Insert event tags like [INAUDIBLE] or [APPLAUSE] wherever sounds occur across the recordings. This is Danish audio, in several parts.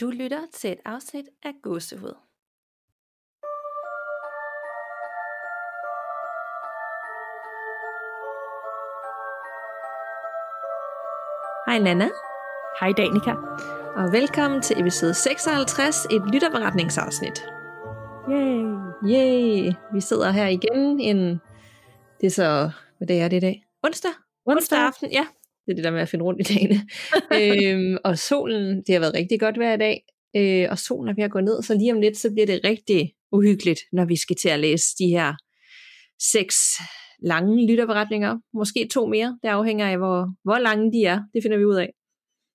Du lytter til et afsnit af Gåsehud. Hej Nana, Hej Danika. og velkommen til episode 56, et lytterberetningsafsnit. Yay. Yay! Vi sidder her igen en... Det er så... Hvad dag er det i dag? Onsdag? Onsdag aften, ja. Det er det der med at finde rundt i dagene. øhm, og solen, det har været rigtig godt hver dag. Øh, og solen er ved at gå ned, så lige om lidt, så bliver det rigtig uhyggeligt, når vi skal til at læse de her seks lange lytterberetninger. Måske to mere. Det afhænger af, hvor, hvor lange de er. Det finder vi ud af.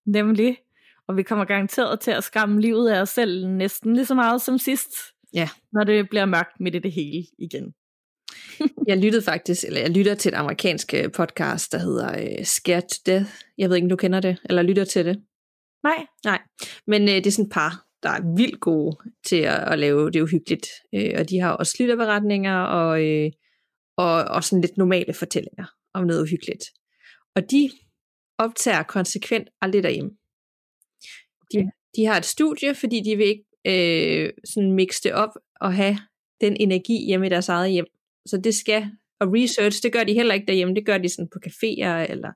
Nemlig. Og vi kommer garanteret til at skræmme livet af os selv næsten lige så meget som sidst. Ja. Når det bliver mørkt midt i det hele igen. Jeg lyttede faktisk, eller jeg lytter til et amerikansk øh, podcast, der hedder øh, Scared to Death. Jeg ved ikke, om du kender det, eller lytter til det. Nej. Nej, men øh, det er sådan et par, der er vildt gode til at, at lave det uhyggeligt. Øh, og de har også lytterberetninger og, øh, og, og sådan lidt normale fortællinger om noget uhyggeligt. Og de optager konsekvent aldrig derhjemme. De, Okay. de har et studie, fordi de vil ikke øh, sådan mixe det op og have den energi hjemme i deres eget hjem. Så det skal, og research, det gør de heller ikke derhjemme, det gør de sådan på caféer, eller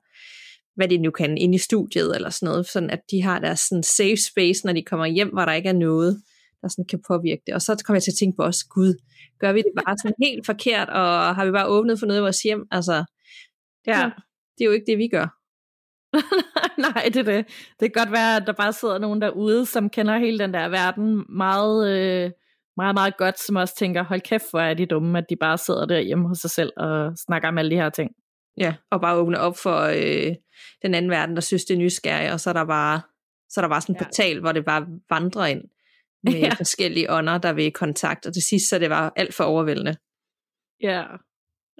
hvad de nu kan, inde i studiet, eller sådan noget, sådan at de har deres sådan safe space, når de kommer hjem, hvor der ikke er noget, der sådan kan påvirke det. Og så kommer jeg til at tænke på os, gud, gør vi det bare sådan helt forkert, og har vi bare åbnet for noget i vores hjem? Altså, Ja. det er jo ikke det, vi gør. [LAUGHS] Nej, det er det. Det kan godt være, at der bare sidder nogen derude, som kender hele den der verden meget, øh, meget, meget godt, som også tænker, hold kæft, hvor er de dumme, at de bare sidder derhjemme hos sig selv og snakker om alle de her ting. Ja, og bare åbne op for øh, den anden verden, der synes, det er nysgerrig, og så er der bare, så er der bare sådan en Ja. portal, hvor det bare vandrer ind [LAUGHS] med ja. Forskellige ånder, der vil i kontakt, og til sidst, så det bare alt for overvældende. Ja.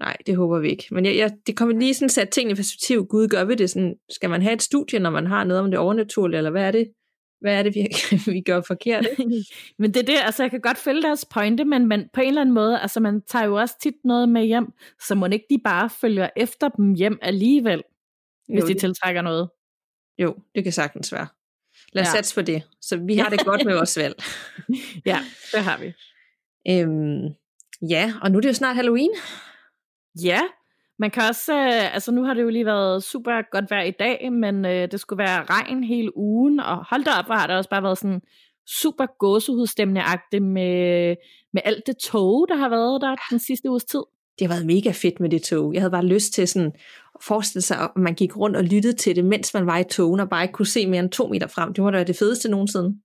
Nej, det håber vi ikke. Men jeg, jeg, det kommer lige sådan sat tingene i perspektiv. Gud, gør vi det sådan? Skal man have et studie, når man har noget om det overnaturlige, eller hvad er det? Hvad er det, vi, [LAUGHS] vi gør forkert? [LAUGHS] Men det er det, altså jeg kan godt følge deres pointe, men, men på en eller anden måde, altså man tager jo også tit noget med hjem, så må ikke de bare følger efter dem hjem alligevel, hvis Jo, de det- tiltrækker noget. Jo, det kan sagtens være. Lad os. Ja. satse på det. Så vi har det godt med [LAUGHS] vores valg. Ja, det har vi. Øhm, ja, og nu er det jo snart Halloween. Ja, man kan også, øh, altså nu har det jo lige været super godt vejr i dag, men øh, det skulle være regn hele ugen, og hold da op, hvor har det også bare været sådan super gåsehudstemneagtigt med, med alt det tog, der har været der den sidste uges tid. Det har været mega fedt med det tog. Jeg havde bare lyst til sådan at forestille sig, at man gik rundt og lyttede til det, mens man var i togen, og bare ikke kunne se mere end to meter frem. Det må da være det fedeste nogensinde.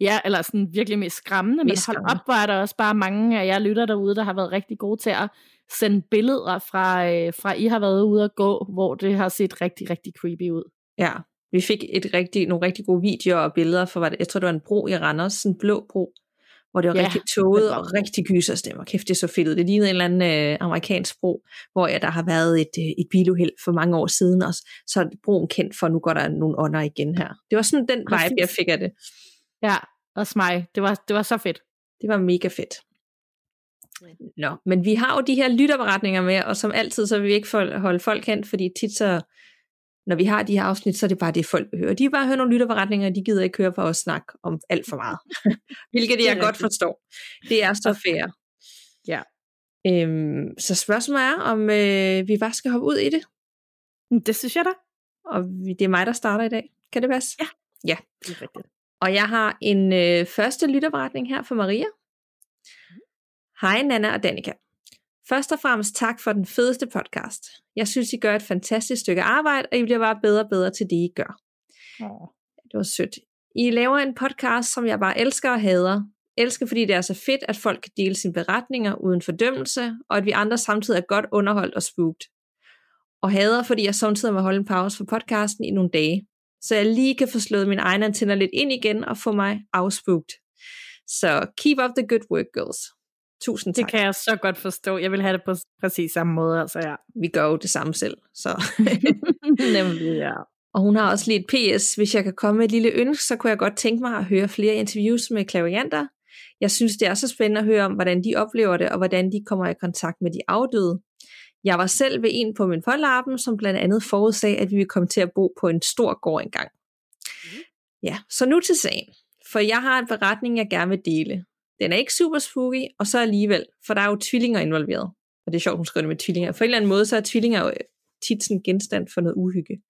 Ja, eller sådan virkelig mest skræmmende, men Mest hold skræmmende. op, hvor er der også bare mange af jer lytter derude, der har været rigtig gode til at sende billeder fra, øh, fra I har været ude at gå, hvor det har set rigtig, rigtig creepy ud. Ja, vi fik et rigtig, nogle rigtig gode videoer og billeder fra, jeg tror det var en bro i Randers, sådan en blå bro, hvor det var ja, rigtig var- og rigtig gyserstemmer. Kæft, det er så fedt. Det lignede en eller anden øh, amerikansk bro, hvor ja, der har været et, øh, et biluheld for mange år siden, og så er broen kendt for, at nu går der nogle ånder igen her. Det var sådan den vibe, jeg fik af det. Ja, også mig. Det var, det var så fedt. Det var mega fedt. Nå, men vi har jo de her lytterberetninger med, og som altid, så vil vi ikke holde folk hen, fordi tit så, når vi har de her afsnit, så er det bare det, folk vil høre. De vil bare høre nogle lytterberetninger, og de gider ikke høre på os snakke om alt for meget. [LAUGHS] Hvilket jeg godt forstår. Det er så [LAUGHS] fair. Ja. Øhm, så spørgsmålet er, om øh, vi bare skal hoppe ud i det, Det synes jeg da. og vi, det er mig, der starter i dag. Kan det passe? Ja. Ja. Det er rigtigt. Og jeg har en øh, første lytterberetning her fra Maria. Hej Nana og Danika. Først og fremmest tak for den fedeste podcast. Jeg synes, I gør et fantastisk stykke arbejde, og I bliver bare bedre og bedre til det, I gør. Åh. Det var sødt. I laver en podcast, som jeg bare elsker og hader. Elsker, fordi det er så fedt, at folk kan dele sine beretninger uden fordømmelse, og at vi andre samtidig er godt underholdt og spooked. Og hader, fordi jeg samtidig må holde en pause for podcasten i nogle dage, så jeg lige kan få slået mine egne antenner lidt ind igen og få mig afspugt. Så keep up the good work, girls. Tusind tak. Det kan jeg så godt forstå. Jeg vil have det på præcis samme måde, altså ja. Vi gør jo det samme selv. Så. [LAUGHS] Nemlig, ja. Og hun har også lige et PS. Hvis jeg kan komme med et lille ønske, så kunne jeg godt tænke mig at høre flere interviews med klavianter. Jeg synes, det er så spændende at høre om, hvordan de oplever det, og hvordan de kommer i kontakt med de afdøde. Jeg var selv ved en på min forlappen, som blandt andet forudsagde, at vi ville komme til at bo på en stor gård engang. Ja, så nu til sagen. for jeg har en beretning, jeg gerne vil dele. Den er ikke super spooky, og så alligevel, for der er jo tvillinger involveret. Og det er sjovt, hun skriver det med tvillinger. For en eller anden måde, så er tvillinger jo tit sådan genstand for noget uhygge.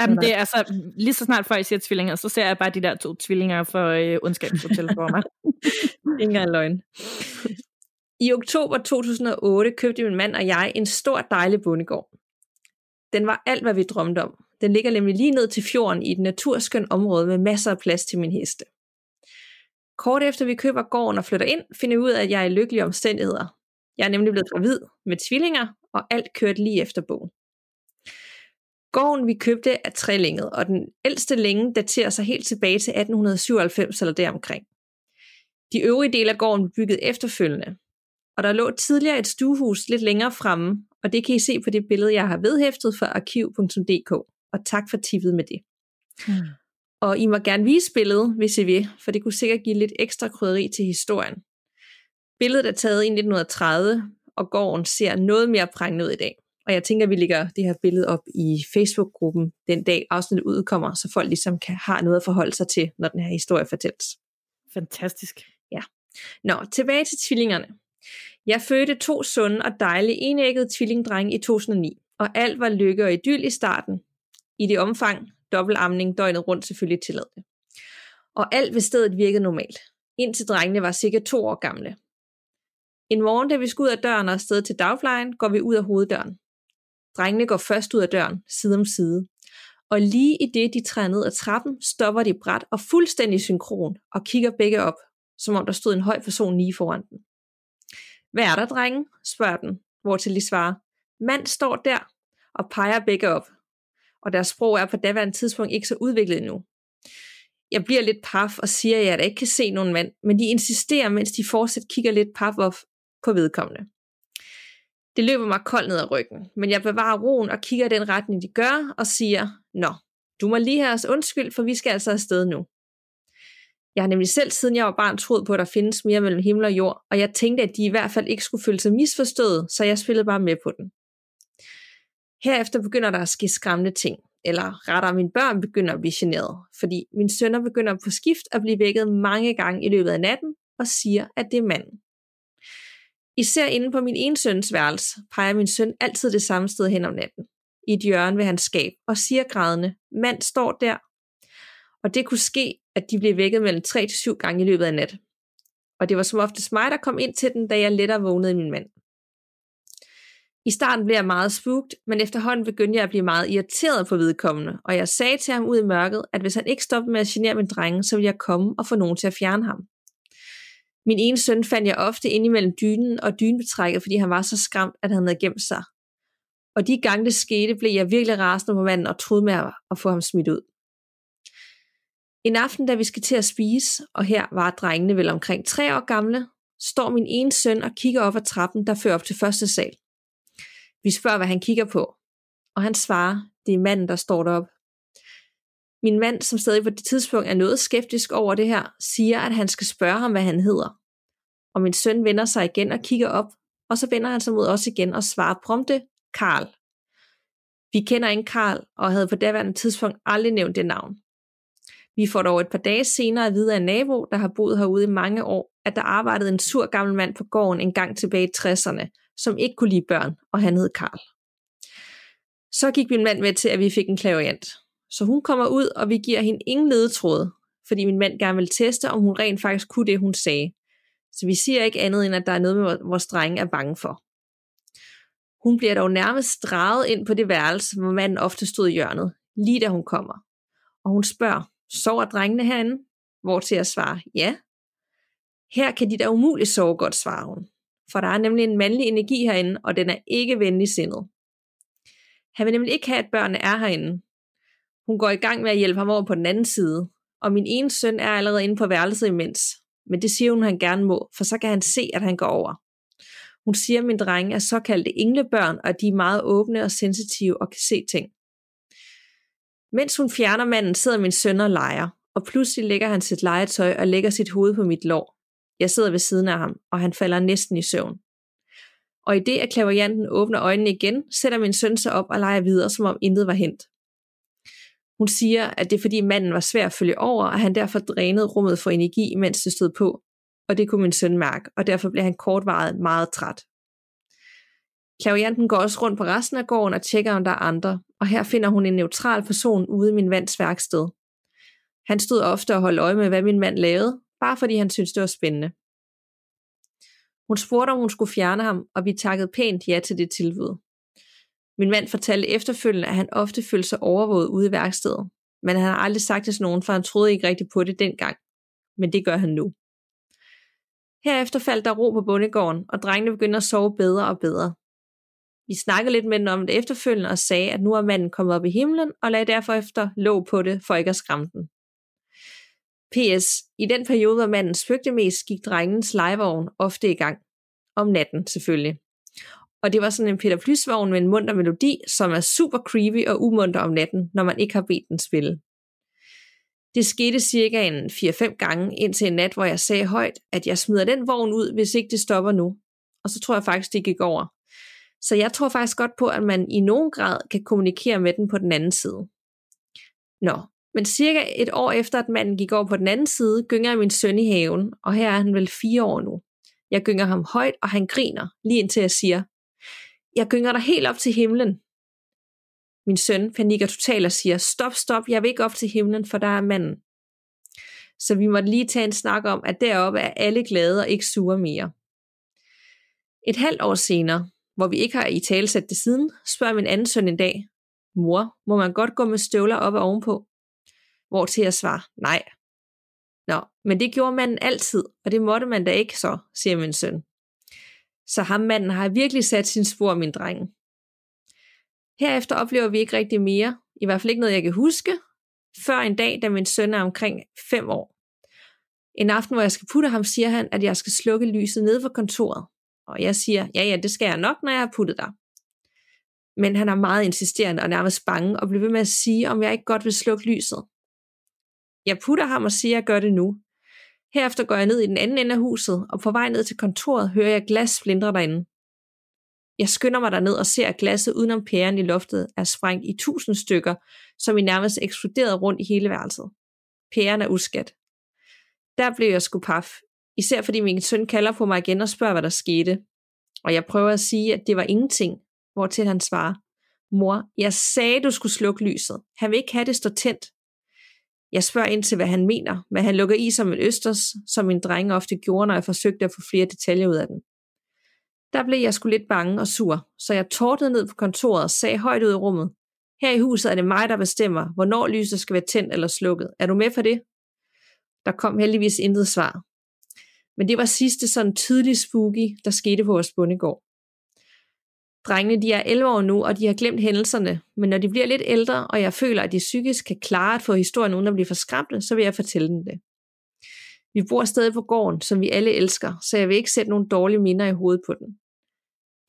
Jamen, det er altså, lige så snart folk siger tvillinger, så ser jeg bare de der to tvillinger for øh, ondskabshotel for mig. [LAUGHS] Ingen løgn. I oktober 2008 købte min mand og jeg en stor dejlig bondegård. Den var alt, hvad vi drømte om. Den ligger nemlig lige ned til fjorden i et naturskønt område med masser af plads til min heste. Kort efter vi køber gården og flytter ind, finder jeg ud af, at jeg er i lykkelige omstændigheder. Jeg er nemlig blevet gravid med tvillinger, og alt kørte lige efter bogen. Gården vi købte er trælinget, og den ældste længe daterer sig helt tilbage til 1897 eller deromkring. De øvrige dele af gården blev bygget efterfølgende, og der lå tidligere et stuehus lidt længere fremme, og det kan I se på det billede, jeg har vedhæftet for arkiv.dk, og tak for tippet med det. Hmm. Og I må gerne vise billedet, hvis I vil, for det kunne sikkert give lidt ekstra krydderi til historien. Billedet er taget i 1930, og gården ser noget mere prangende ud i dag. Og jeg tænker, at vi lægger det her billede op i Facebook-gruppen den dag afsnittet udkommer, så folk ligesom kan have noget at forholde sig til, når den her historie fortælles. Fantastisk. Ja. Nå, tilbage til tvillingerne. Jeg fødte to sunde og dejlige enæggede tvillingdrenge i 2009, og alt var lykke og idyll i starten. I det omfang, dobbeltamning døgnet rundt selvfølgelig tilladte. det. Og alt ved stedet virkede normalt, indtil drengene var cirka to år gamle. En morgen, da vi skal ud af døren og afsted til dagplejen, går vi ud af hoveddøren. Drengene går først ud af døren, side om side. Og lige i det, de træder ned ad trappen, stopper de bræt og fuldstændig synkron og kigger begge op, som om der stod en høj person lige foran den. Hvad er der, drenge? spørger den, hvor til de svarer. Mand står der og peger begge op, og deres sprog er på daværende tidspunkt ikke så udviklet endnu. Jeg bliver lidt paf og siger, at jeg ikke kan se nogen mand, men de insisterer, mens de fortsat kigger lidt paf op på vedkommende. Det løber mig koldt ned ad ryggen, men jeg bevarer roen og kigger i den retning, de gør, og siger, Nå, du må lige have os undskyld, for vi skal altså afsted nu. Jeg har nemlig selv siden jeg var barn troet på, at der findes mere mellem himmel og jord, og jeg tænkte, at de i hvert fald ikke skulle føle sig misforstået, så jeg spillede bare med på den. Herefter begynder der at ske skræmmende ting, eller rettere mine børn begynder at blive generet, fordi mine sønner begynder på skift at blive vækket mange gange i løbet af natten og siger, at det er manden. Især inde på min ene søns værelse peger min søn altid det samme sted hen om natten, i et hjørne ved hans skab, og siger grædende, mand står der. Og det kunne ske, at de blev vækket mellem 3 til 7 gange i løbet af natten. Og det var som oftest mig, der kom ind til den, da jeg lettere vågnede min mand. I starten blev jeg meget spugt, men efterhånden begyndte jeg at blive meget irriteret på vedkommende, og jeg sagde til ham ud i mørket, at hvis han ikke stoppede med at genere min drenge, så ville jeg komme og få nogen til at fjerne ham. Min ene søn fandt jeg ofte ind imellem dynen og dynbetrækket, fordi han var så skræmt, at han havde gemt sig. Og de gange det skete, blev jeg virkelig rasende på manden og troede med at få ham smidt ud. En aften, da vi skal til at spise, og her var drengene vel omkring tre år gamle, står min ene søn og kigger op ad trappen, der fører op til første sal. Vi spørger, hvad han kigger på, og han svarer, det er manden, der står derop. Min mand, som stadig på det tidspunkt er noget skeptisk over det her, siger, at han skal spørge ham, hvad han hedder. Og min søn vender sig igen og kigger op, og så vender han sig mod os igen og svarer prompte, Karl. Vi kender ikke Karl, og havde på daværende tidspunkt aldrig nævnt det navn. Vi får dog et par dage senere at vide af en nabo, der har boet herude i mange år, at der arbejdede en sur gammel mand på gården en gang tilbage i 60'erne, som ikke kunne lide børn, og han hed Karl. Så gik min mand med til, at vi fik en klaviant. Så hun kommer ud, og vi giver hende ingen ledetråd, fordi min mand gerne vil teste, om hun rent faktisk kunne det, hun sagde. Så vi siger ikke andet, end at der er noget, med vores drenge er bange for. Hun bliver dog nærmest streget ind på det værelse, hvor manden ofte stod i hjørnet, lige da hun kommer. Og hun spørger, sover drengene herinde? Hvor til at svare, ja. Her kan de da umuligt sove godt, svarer hun. For der er nemlig en mandlig energi herinde, og den er ikke venlig sindet. Han vil nemlig ikke have, at børnene er herinde, hun går i gang med at hjælpe ham over på den anden side, og min ene søn er allerede inde på værelset imens. Men det siger hun, han gerne må, for så kan han se, at han går over. Hun siger, at min drenge er såkaldte englebørn, og at de er meget åbne og sensitive og kan se ting. Mens hun fjerner manden, sidder min søn og leger, og pludselig lægger han sit legetøj og lægger sit hoved på mit lår. Jeg sidder ved siden af ham, og han falder næsten i søvn. Og i det, at klaverianten åbner øjnene igen, sætter min søn sig op og leger videre, som om intet var hent. Hun siger, at det er fordi manden var svær at følge over, og han derfor drænede rummet for energi, mens det stod på. Og det kunne min søn mærke, og derfor blev han kortvaret meget træt. Klavianten går også rundt på resten af gården og tjekker, om der er andre, og her finder hun en neutral person ude i min vands værksted. Han stod ofte og holdt øje med, hvad min mand lavede, bare fordi han syntes, det var spændende. Hun spurgte, om hun skulle fjerne ham, og vi takkede pænt ja til det tilbud. Min mand fortalte efterfølgende, at han ofte følte sig overvåget ude i værkstedet, men han har aldrig sagt det til nogen, for han troede ikke rigtigt på det dengang. Men det gør han nu. Herefter faldt der ro på bondegården, og drengene begyndte at sove bedre og bedre. Vi snakkede lidt med den om det efterfølgende og sagde, at nu er manden kommet op i himlen, og lagde derfor efter låg på det, for ikke at skræmme den. P.S. I den periode, hvor manden spøgte mest, gik drengens legevogn ofte i gang. Om natten selvfølgelig. Og det var sådan en Peter Plys-vogn med en munter melodi, som er super creepy og umunter om natten, når man ikke har bedt den spille. Det skete cirka en 4-5 gange indtil en nat, hvor jeg sagde højt, at jeg smider den vogn ud, hvis ikke det stopper nu. Og så tror jeg faktisk, det gik over. Så jeg tror faktisk godt på, at man i nogen grad kan kommunikere med den på den anden side. Nå, men cirka et år efter, at manden gik over på den anden side, gynger jeg min søn i haven, og her er han vel fire år nu. Jeg gynger ham højt, og han griner, lige indtil jeg siger, jeg gynger dig helt op til himlen. Min søn panikker totalt og siger, stop, stop, jeg vil ikke op til himlen, for der er manden. Så vi måtte lige tage en snak om, at deroppe er alle glade og ikke sure mere. Et halvt år senere, hvor vi ikke har i talesat det siden, spørger min anden søn en dag, mor, må man godt gå med støvler op og ovenpå? Hvor til jeg svarer, nej. Nå, men det gjorde manden altid, og det måtte man da ikke så, siger min søn. Så ham manden har virkelig sat sin spor, min dreng. Herefter oplever vi ikke rigtig mere, i hvert fald ikke noget, jeg kan huske, før en dag, da min søn er omkring 5 år. En aften, hvor jeg skal putte ham, siger han, at jeg skal slukke lyset nede for kontoret. Og jeg siger, ja ja, det skal jeg nok, når jeg har puttet dig. Men han er meget insisterende og nærmest bange og bliver ved med at sige, om jeg ikke godt vil slukke lyset. Jeg putter ham og siger, at jeg gør det nu. Herefter går jeg ned i den anden ende af huset, og på vej ned til kontoret hører jeg glas flindre derinde. Jeg skynder mig derned og ser, at glasset udenom pæren i loftet er sprængt i tusind stykker, som i nærmest eksploderet rundt i hele værelset. Pæren er uskat. Der blev jeg sgu paf, især fordi min søn kalder på mig igen og spørger, hvad der skete. Og jeg prøver at sige, at det var ingenting, hvortil han svarer, Mor, jeg sagde, du skulle slukke lyset. Han vil ikke have det stå tændt. Jeg spørger ind til, hvad han mener, men han lukker i som en østers, som min dreng ofte gjorde, når jeg forsøgte at få flere detaljer ud af den. Der blev jeg sgu lidt bange og sur, så jeg tårtede ned på kontoret og sagde højt ud i rummet. Her i huset er det mig, der bestemmer, hvornår lyset skal være tændt eller slukket. Er du med for det? Der kom heldigvis intet svar. Men det var sidste sådan tydelig spooky, der skete på vores bondegård. Drengene de er 11 år nu, og de har glemt hændelserne, men når de bliver lidt ældre, og jeg føler, at de psykisk kan klare at få historien uden at blive for skræmte, så vil jeg fortælle dem det. Vi bor stadig på gården, som vi alle elsker, så jeg vil ikke sætte nogle dårlige minder i hovedet på den.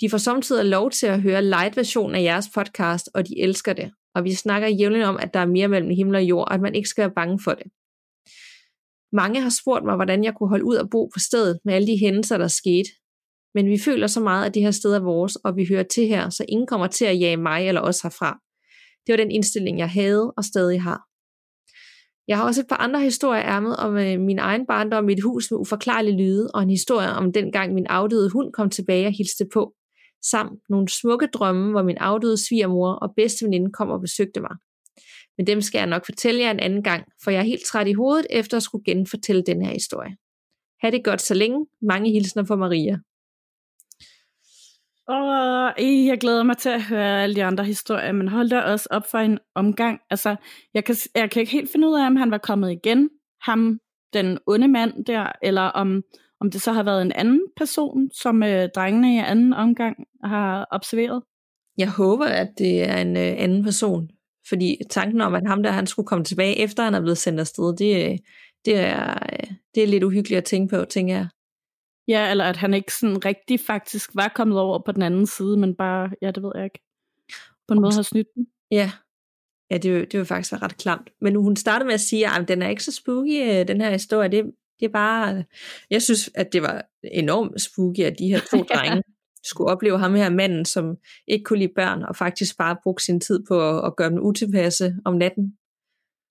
De får samtidig lov til at høre light-versionen af jeres podcast, og de elsker det. Og vi snakker jævnligt om, at der er mere mellem himmel og jord, og at man ikke skal være bange for det. Mange har spurgt mig, hvordan jeg kunne holde ud og bo på stedet med alle de hændelser, der skete, men vi føler så meget, at det her sted er vores, og vi hører til her, så ingen kommer til at jage mig eller os herfra. Det var den indstilling, jeg havde og stadig har. Jeg har også et par andre historier ærmet om øh, min egen barndom i et hus med uforklarlige lyde, og en historie om dengang min afdøde hund kom tilbage og hilste på, samt nogle smukke drømme, hvor min afdøde svigermor og bedste veninde kom og besøgte mig. Men dem skal jeg nok fortælle jer en anden gang, for jeg er helt træt i hovedet efter at skulle genfortælle den her historie. Ha' det godt så længe. Mange hilsner fra Maria. Og jeg glæder mig til at høre alle de andre historier, men hold da også op for en omgang. Altså, jeg kan, jeg kan ikke helt finde ud af, om han var kommet igen, ham, den onde mand der, eller om, om det så har været en anden person, som øh, drengene i anden omgang har observeret. Jeg håber, at det er en øh, anden person, fordi tanken om, at ham der han skulle komme tilbage, efter han er blevet sendt afsted, det, øh, det, er, øh, det er lidt uhyggeligt at tænke på, tænker jeg. Ja, eller at han ikke sådan rigtig faktisk var kommet over på den anden side, men bare, ja, det ved jeg ikke, på en måde har snydt den. Ja, ja det, det vil faktisk være ret klamt. Men hun startede med at sige, at den er ikke så spooky, øh, den her historie. Det, det er bare, jeg synes, at det var enormt spooky, at de her to [LAUGHS] drenge skulle opleve ham her manden, som ikke kunne lide børn, og faktisk bare brugte sin tid på at, at gøre dem utilpasse om natten.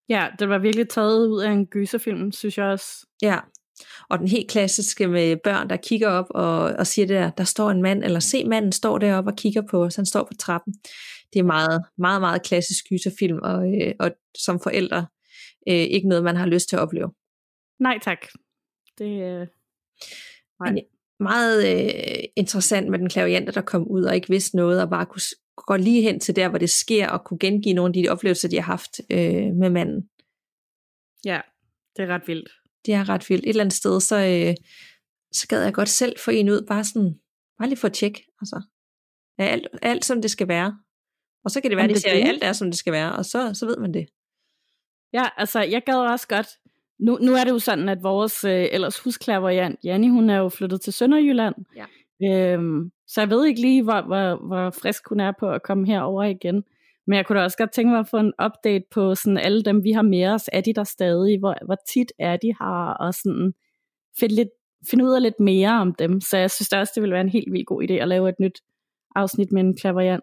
Ja, det var virkelig taget ud af en gyserfilm, synes jeg også. Ja, og den helt klassiske med børn, der kigger op og, og siger det der, der står en mand, eller se manden står deroppe og kigger på os, han står på trappen. Det er meget, meget, meget klassisk gyserfilm, og, øh, og som forældre øh, ikke noget, man har lyst til at opleve. Nej tak. Det, øh, nej. Men meget øh, interessant med den klaviante, der kom ud og ikke vidste noget, og bare kunne gå lige hen til der, hvor det sker, og kunne gengive nogle af de oplevelser, de har haft øh, med manden. Ja, det er ret vildt. Det er ret vildt. Et eller andet sted, så, øh, så gad jeg godt selv få en ud, bare sådan, bare lige for at tjekke. Altså, ja, alt, alt som det skal være. Og så kan det være, at de siger, alt er, som det skal være, og så, så ved man det. Ja, altså, jeg gad også godt. Nu, nu er det jo sådan, at vores øh, ellers husklærvariant, Janni, hun er jo flyttet til Sønderjylland. Ja. Øhm, så jeg ved ikke lige, hvor, hvor, hvor frisk hun er på at komme herover igen. Men jeg kunne da også godt tænke mig at få en update på sådan alle dem, vi har med os. Er de der stadig? Hvor, hvor tit er de her? Og sådan finde, lidt, finde ud af lidt mere om dem. Så jeg synes også, det ville være en helt vildt god idé at lave et nyt afsnit med en klaverian.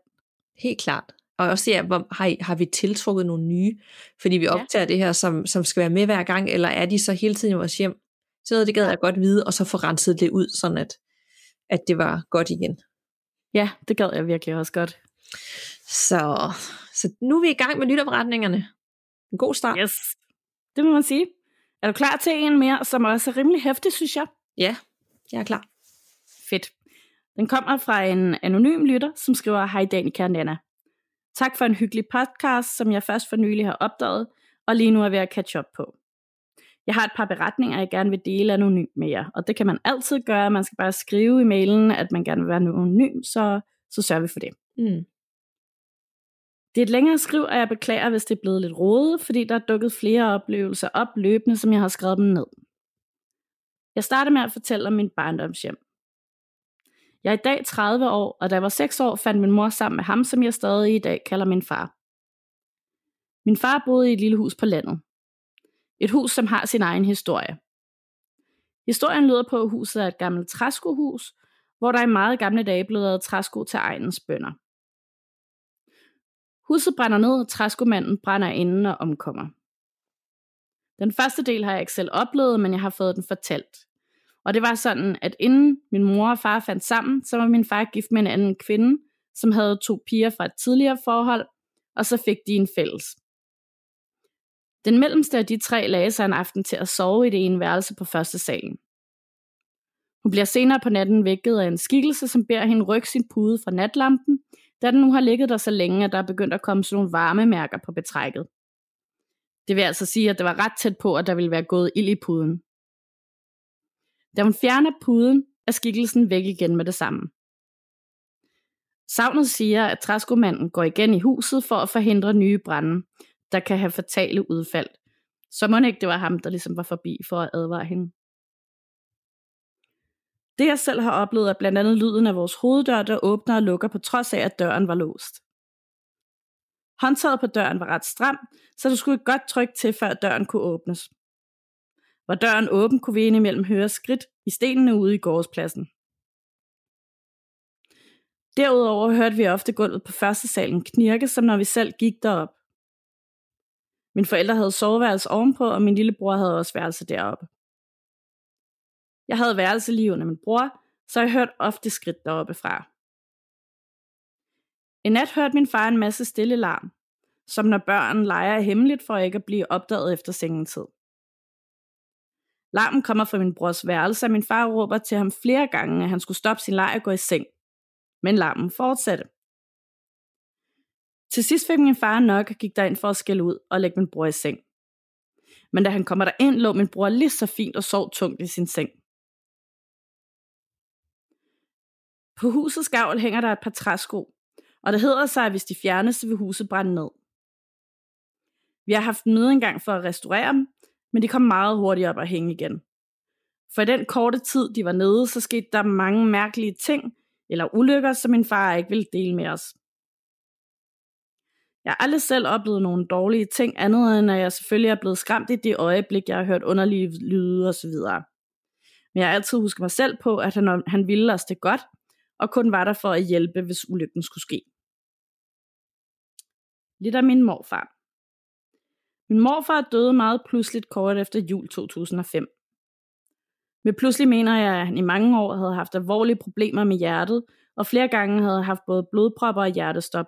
Helt klart. Og også ja, hvor, har, har vi tiltrukket nogle nye? Fordi vi optager ja. det her, som, som skal være med hver gang, eller er de så hele tiden i vores hjem? Så noget, det gad jeg godt vide, og så få renset det ud, sådan at, at det var godt igen. Ja, det gad jeg virkelig også godt. Så, så nu er vi i gang med lytopretningerne. En god start. Yes, det må man sige. Er du klar til en mere, som også er rimelig hæftig, synes jeg? Ja, jeg er klar. Fedt. Den kommer fra en anonym lytter, som skriver, Hej Danika og Nana. Tak for en hyggelig podcast, som jeg først for nylig har opdaget, og lige nu er ved at catch up på. Jeg har et par beretninger, jeg gerne vil dele anonymt med jer, og det kan man altid gøre. Man skal bare skrive i mailen, at man gerne vil være anonym, så, så sørger vi for det. Mm. Det er et længere skriv, og jeg beklager, hvis det er blevet lidt rodet, fordi der er dukket flere oplevelser op løbende, som jeg har skrevet dem ned. Jeg starter med at fortælle om min barndomshjem. Jeg er i dag 30 år, og da jeg var 6 år, fandt min mor sammen med ham, som jeg stadig i dag kalder min far. Min far boede i et lille hus på landet. Et hus, som har sin egen historie. Historien lyder på, at huset er et gammelt træskohus, hvor der i meget gamle dage blev lavet træsko til egens bønder. Huset brænder ned, og træskomanden brænder inden og omkommer. Den første del har jeg ikke selv oplevet, men jeg har fået den fortalt. Og det var sådan, at inden min mor og far fandt sammen, så var min far gift med en anden kvinde, som havde to piger fra et tidligere forhold, og så fik de en fælles. Den mellemste af de tre lagde sig en aften til at sove i det ene værelse på første salen. Hun bliver senere på natten vækket af en skikkelse, som beder hende rykke sin pude fra natlampen, da den nu har ligget der så længe, at der er begyndt at komme sådan nogle varmemærker på betrækket. Det vil altså sige, at det var ret tæt på, at der ville være gået ild i puden. Da hun fjerner puden, er skikkelsen væk igen med det samme. Savnet siger, at træskomanden går igen i huset for at forhindre nye brænde, der kan have fatale udfald. Så må ikke det var ham, der ligesom var forbi for at advare hende. Det jeg selv har oplevet er blandt andet lyden af vores hoveddør, der åbner og lukker på trods af, at døren var låst. Håndtaget på døren var ret stram, så du skulle et godt tryk til, før døren kunne åbnes. Var døren åben, kunne vi indimellem høre skridt i stenene ude i gårdspladsen. Derudover hørte vi ofte gulvet på første salen knirke, som når vi selv gik derop. Min forældre havde soveværelse ovenpå, og min lillebror havde også værelse deroppe. Jeg havde værelse lige under min bror, så jeg hørte ofte skridt deroppe fra. En nat hørte min far en masse stille larm, som når børn leger hemmeligt for ikke at blive opdaget efter sengetid. Larmen kommer fra min brors værelse, og min far råber til ham flere gange, at han skulle stoppe sin leg og gå i seng. Men larmen fortsatte. Til sidst fik min far nok og gik derind for at skælde ud og lægge min bror i seng. Men da han kommer derind, lå min bror lige så fint og sov tungt i sin seng. På husets gavl hænger der et par træsko, og det hedder sig, at hvis de fjernes, så vil huset brænde ned. Vi har haft møde engang for at restaurere dem, men de kom meget hurtigt op og hænge igen. For i den korte tid, de var nede, så skete der mange mærkelige ting, eller ulykker, som min far ikke ville dele med os. Jeg har aldrig selv oplevet nogle dårlige ting, andet end at jeg selvfølgelig er blevet skræmt i det øjeblik, jeg har hørt underlige lyde osv. Men jeg har altid husket mig selv på, at han, han ville os det godt, og kun var der for at hjælpe, hvis ulykken skulle ske. Lidt af min morfar. Min morfar døde meget pludseligt kort efter jul 2005. Med pludselig mener jeg, at han i mange år havde haft alvorlige problemer med hjertet, og flere gange havde haft både blodpropper og hjertestop.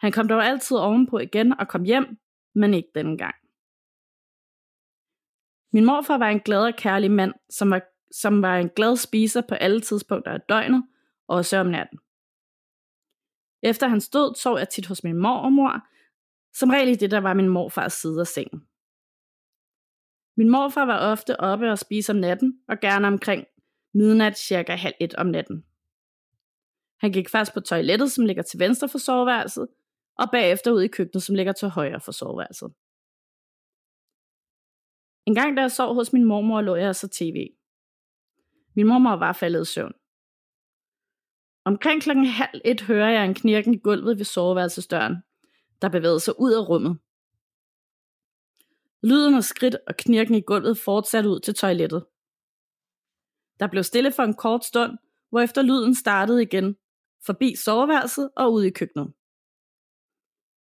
Han kom dog altid ovenpå igen og kom hjem, men ikke denne gang. Min morfar var en glad og kærlig mand, som var, som var en glad spiser på alle tidspunkter af døgnet, også om natten. Efter han stod, sov jeg tit hos min mor og mor, som regel i det, der var min morfars side af sengen. Min morfar var ofte oppe og spise om natten, og gerne omkring midnat cirka halv et om natten. Han gik først på toilettet, som ligger til venstre for soveværelset, og bagefter ud i køkkenet, som ligger til højre for soveværelset. En gang da jeg sov hos min mormor, lå jeg så tv. Min mormor var faldet i søvn. Omkring klokken halv et hører jeg en knirken i gulvet ved soveværelsesdøren, der bevægede sig ud af rummet. Lyden af skridt og knirken i gulvet fortsatte ud til toilettet. Der blev stille for en kort stund, hvorefter lyden startede igen, forbi soveværelset og ud i køkkenet.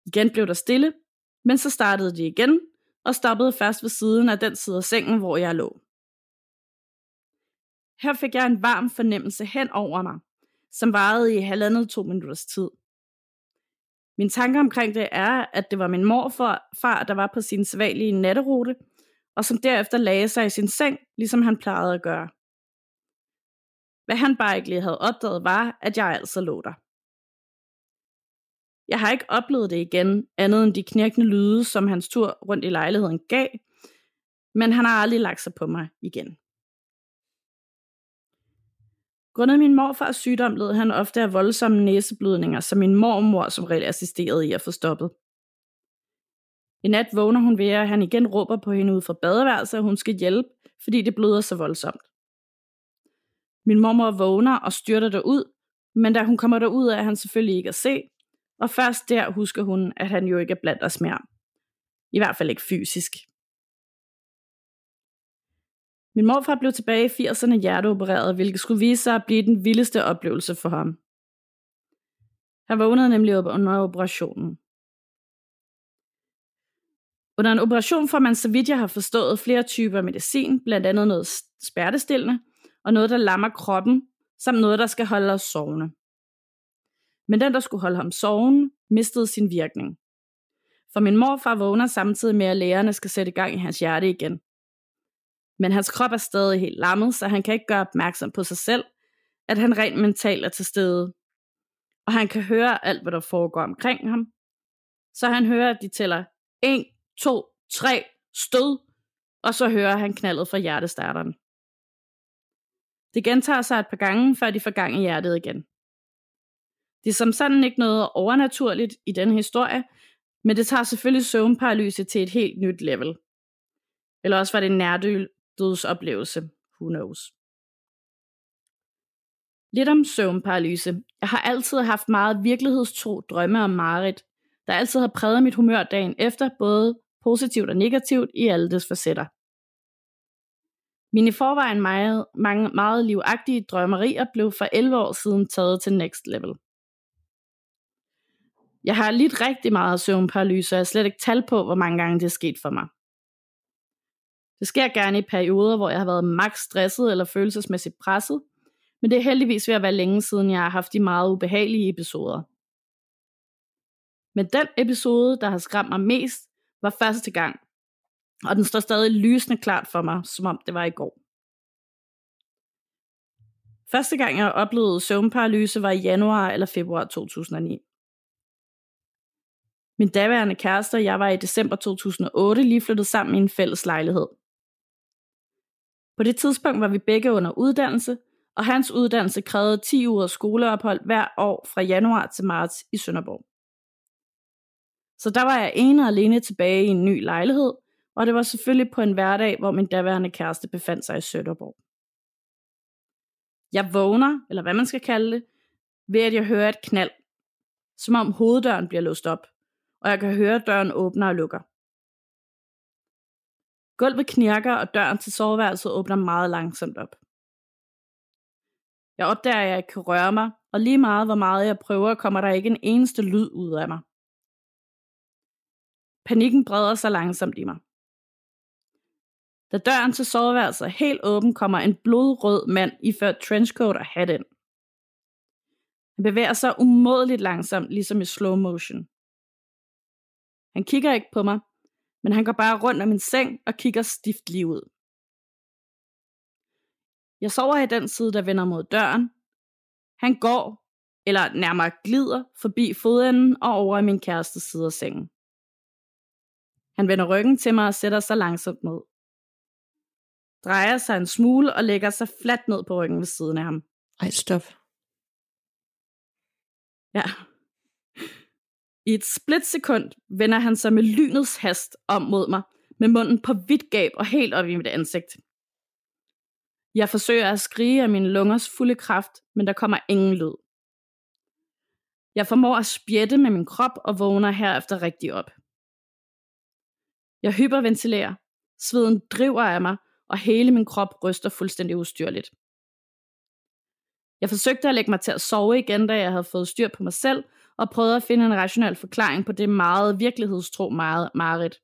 Igen blev der stille, men så startede de igen og stoppede først ved siden af den side af sengen, hvor jeg lå. Her fik jeg en varm fornemmelse hen over mig, som varede i halvandet to minutters tid. Min tanke omkring det er, at det var min morfar, far, der var på sin sædvanlige natterute, og som derefter lagde sig i sin seng, ligesom han plejede at gøre. Hvad han bare ikke lige havde opdaget var, at jeg altså lå der. Jeg har ikke oplevet det igen, andet end de knirkende lyde, som hans tur rundt i lejligheden gav, men han har aldrig lagt sig på mig igen. Grundet min morfars sygdom led han ofte af voldsomme næseblødninger, som min mormor som regel assisterede i at få stoppet. I nat vågner hun ved, at han igen råber på hende ud fra badeværelset, at hun skal hjælpe, fordi det bløder så voldsomt. Min mormor vågner og styrter derud, men da hun kommer derud, er han selvfølgelig ikke at se, og først der husker hun, at han jo ikke er blandt os mere. I hvert fald ikke fysisk. Min morfar blev tilbage i 80'erne hjerteopereret, hvilket skulle vise sig at blive den vildeste oplevelse for ham. Han vågnede nemlig op under operationen. Under en operation får man, så vidt jeg har forstået, flere typer medicin, blandt andet noget smertestillende, og noget, der lammer kroppen, samt noget, der skal holde os sovende. Men den, der skulle holde ham sovende, mistede sin virkning. For min morfar vågner samtidig med, at lægerne skal sætte i gang i hans hjerte igen. Men hans krop er stadig helt lammet, så han kan ikke gøre opmærksom på sig selv, at han rent mentalt er til stede. Og han kan høre alt, hvad der foregår omkring ham. Så han hører, at de tæller 1, 2, 3, stød, og så hører han knaldet fra hjertestarteren. Det gentager sig et par gange, før de får gang i hjertet igen. Det er som sådan ikke noget overnaturligt i den historie, men det tager selvfølgelig søvnparalyse til et helt nyt level. Eller også var det en dødsoplevelse. Who knows? Lidt om søvnparalyse. Jeg har altid haft meget virkelighedstro drømme om mareridt, der altid har præget mit humør dagen efter, både positivt og negativt i alle dets facetter. Mine i forvejen meget, mange, meget livagtige drømmerier blev for 11 år siden taget til next level. Jeg har lidt rigtig meget søvnparalyse, og jeg har slet ikke tal på, hvor mange gange det er sket for mig. Det sker gerne i perioder, hvor jeg har været max stresset eller følelsesmæssigt presset, men det er heldigvis ved at være længe siden, jeg har haft de meget ubehagelige episoder. Men den episode, der har skræmt mig mest, var første gang, og den står stadig lysende klart for mig, som om det var i går. Første gang jeg oplevede søvnparalyse var i januar eller februar 2009. Min daværende kæreste og jeg var i december 2008 lige flyttet sammen i en fælles lejlighed. På det tidspunkt var vi begge under uddannelse, og hans uddannelse krævede 10 uger skoleophold hver år fra januar til marts i Sønderborg. Så der var jeg ene og alene tilbage i en ny lejlighed, og det var selvfølgelig på en hverdag, hvor min daværende kæreste befandt sig i Sønderborg. Jeg vågner, eller hvad man skal kalde det, ved at jeg hører et knald, som om hoveddøren bliver låst op, og jeg kan høre, at døren åbner og lukker. Gulvet knirker, og døren til soveværelset åbner meget langsomt op. Jeg opdager, at jeg ikke kan røre mig, og lige meget hvor meget jeg prøver, kommer der ikke en eneste lyd ud af mig. Panikken breder sig langsomt i mig. Da døren til soveværelset er helt åben, kommer en blodrød mand iført trenchcoat og hat ind. Han bevæger sig umådeligt langsomt, ligesom i slow motion. Han kigger ikke på mig, men han går bare rundt om min seng og kigger stift lige ud. Jeg sover i den side, der vender mod døren. Han går, eller nærmere glider, forbi fodenden og over i min kærestes side af sengen. Han vender ryggen til mig og sætter sig langsomt ned. Drejer sig en smule og lægger sig fladt ned på ryggen ved siden af ham. Ej, stop. Ja. I et splitsekund vender han sig med lynets hast om mod mig, med munden på vidt gab og helt op i mit ansigt. Jeg forsøger at skrige af mine lungers fulde kraft, men der kommer ingen lyd. Jeg formår at spjætte med min krop og vågner herefter rigtig op. Jeg hyperventilerer, sveden driver af mig, og hele min krop ryster fuldstændig ustyrligt. Jeg forsøgte at lægge mig til at sove igen, da jeg havde fået styr på mig selv, og prøvede at finde en rationel forklaring på det meget virkelighedstro meget mareridt.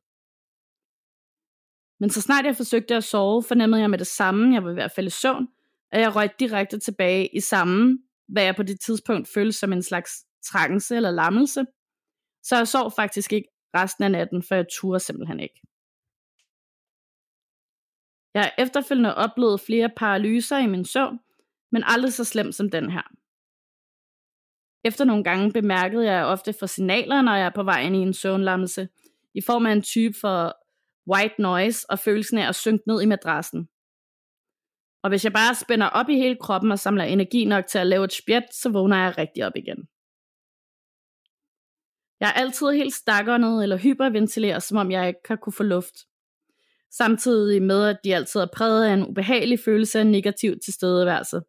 Men så snart jeg forsøgte at sove, fornemmede jeg med det samme, jeg var ved at falde i søvn, at jeg røg direkte tilbage i samme, hvad jeg på det tidspunkt følte som en slags trance eller lammelse. Så jeg sov faktisk ikke resten af natten, for jeg turde simpelthen ikke. Jeg har efterfølgende oplevet flere paralyser i min søvn, men aldrig så slemt som den her. Efter nogle gange bemærkede jeg ofte for signaler, når jeg er på vej ind i en søvnlammelse, i form af en type for white noise og følelsen af at synke ned i madrassen. Og hvis jeg bare spænder op i hele kroppen og samler energi nok til at lave et spjæt, så vågner jeg rigtig op igen. Jeg er altid helt stakkernet eller hyperventileret, som om jeg ikke kan kunne få luft. Samtidig med, at de altid er præget af en ubehagelig følelse af negativ tilstedeværelse.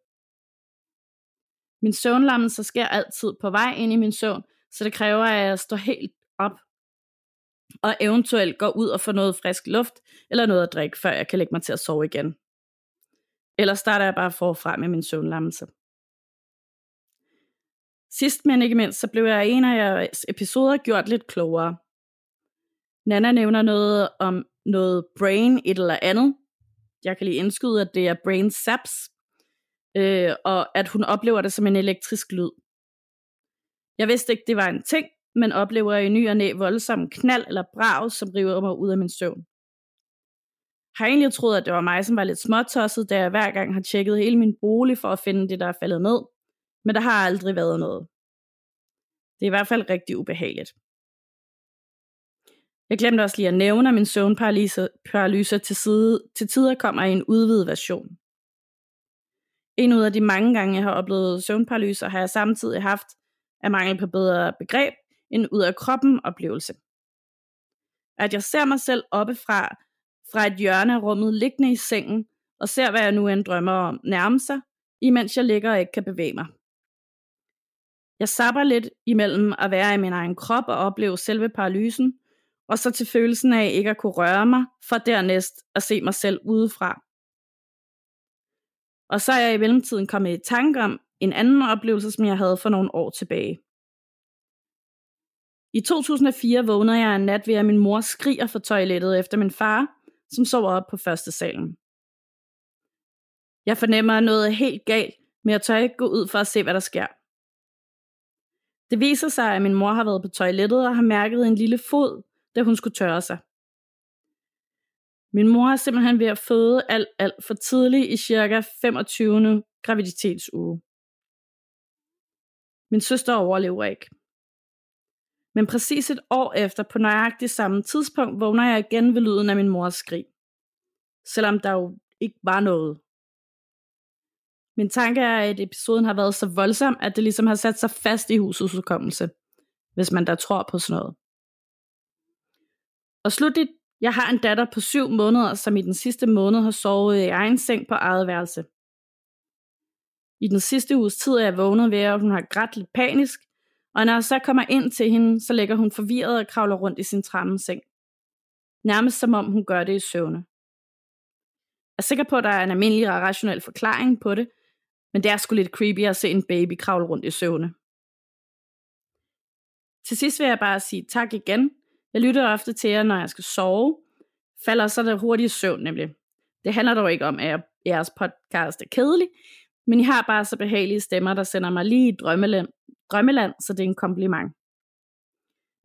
Min søvnlammelse sker altid på vej ind i min søvn, så det kræver, at jeg står helt op og eventuelt går ud og får noget frisk luft eller noget at drikke, før jeg kan lægge mig til at sove igen. Eller starter jeg bare forfra med min søvnlammelse. Sidst men ikke mindst, så blev jeg i en af jeres episoder gjort lidt klogere. Nana nævner noget om noget brain et eller andet. Jeg kan lige indskyde, at det er brain saps, øh, og at hun oplever det som en elektrisk lyd. Jeg vidste ikke, det var en ting, men oplever i ny og næ voldsom knald eller brag, som river mig ud af min søvn. Har egentlig troet, at det var mig, som var lidt småtosset, da jeg hver gang har tjekket hele min bolig for at finde det, der er faldet ned, men der har aldrig været noget. Det er i hvert fald rigtig ubehageligt. Jeg glemte også lige at nævne, at min søvnparalyse til, side, til tider kommer i en udvidet version. En ud af de mange gange, jeg har oplevet søvnparalyse, har jeg samtidig haft af mangel på bedre begreb, en ud af kroppen oplevelse. At jeg ser mig selv oppefra, fra et hjørne af rummet liggende i sengen, og ser, hvad jeg nu end drømmer om nærme sig, imens jeg ligger og ikke kan bevæge mig. Jeg sapper lidt imellem at være i min egen krop og opleve selve paralysen, og så til følelsen af ikke at kunne røre mig, for dernæst at se mig selv udefra. Og så er jeg i mellemtiden kommet i tanke om en anden oplevelse, som jeg havde for nogle år tilbage. I 2004 vågner jeg en nat ved, at min mor skriger fra toilettet efter min far, som sover op på første salen. Jeg fornemmer noget helt galt, men jeg tør ikke gå ud for at se, hvad der sker. Det viser sig, at min mor har været på toilettet og har mærket en lille fod, da hun skulle tørre sig. Min mor er simpelthen ved at føde alt, alt for tidligt i cirka 25. graviditetsuge. Min søster overlever ikke. Men præcis et år efter, på nøjagtigt samme tidspunkt, vågner jeg igen ved lyden af min mors skrig. Selvom der jo ikke var noget. Min tanke er, at episoden har været så voldsom, at det ligesom har sat sig fast i husets hukommelse, hvis man der tror på sådan noget. Og slutligt, jeg har en datter på syv måneder, som i den sidste måned har sovet i egen seng på eget værelse. I den sidste uges tid er jeg vågnet ved, at hun har grædt lidt panisk, og når jeg så kommer ind til hende, så ligger hun forvirret og kravler rundt i sin trammeseng. Nærmest som om hun gør det i søvne. Jeg er sikker på, at der er en almindelig og rationel forklaring på det, men det er sgu lidt creepy at se en baby kravle rundt i søvne. Til sidst vil jeg bare sige tak igen, jeg lytter ofte til jer, når jeg skal sove. Falder så der hurtigt i søvn nemlig. Det handler dog ikke om, at jeres podcast er kedelig, men I har bare så behagelige stemmer, der sender mig lige i drømmeland, drømmeland så det er en kompliment.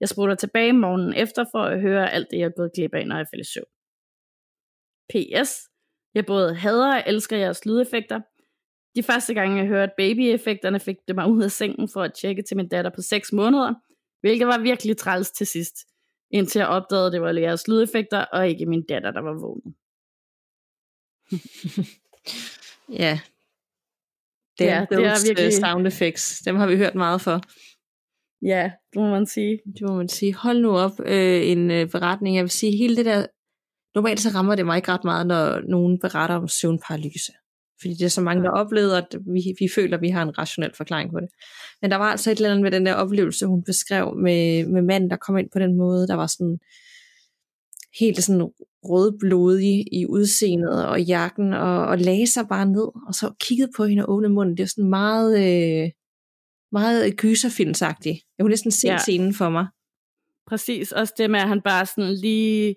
Jeg spurgte tilbage morgenen efter for at høre alt det, jeg er gået glip af, når jeg falder i søvn. P.S. Jeg både hader og elsker jeres lydeffekter. De første gange, jeg hørte babyeffekterne, fik det mig ud af sengen for at tjekke til min datter på 6 måneder, hvilket var virkelig træls til sidst, indtil jeg opdagede, at det var jeres lydeffekter, og ikke min datter, der var vågen. [LAUGHS] ja. Det, ja, det er virkelig... sound effects. Dem har vi hørt meget for. Ja, det må man sige. Det må man sige. Hold nu op øh, en øh, beretning. Jeg vil sige, hele det der... Normalt så rammer det mig ikke ret meget, når nogen beretter om søvnparalyse. Fordi det er så mange, der oplever, at vi, vi føler, at vi har en rationel forklaring på det. Men der var altså et eller andet med den der oplevelse, hun beskrev med, med manden, der kom ind på den måde. Der var sådan helt sådan rødblodig i udseendet og jakken, og, og lagde sig bare ned, og så kiggede på hende og åbnede munden. Det var sådan meget, øh, meget gyserfilmsagtigt. Jeg kunne næsten se ja. scenen for mig. Præcis, også det med, at han bare sådan lige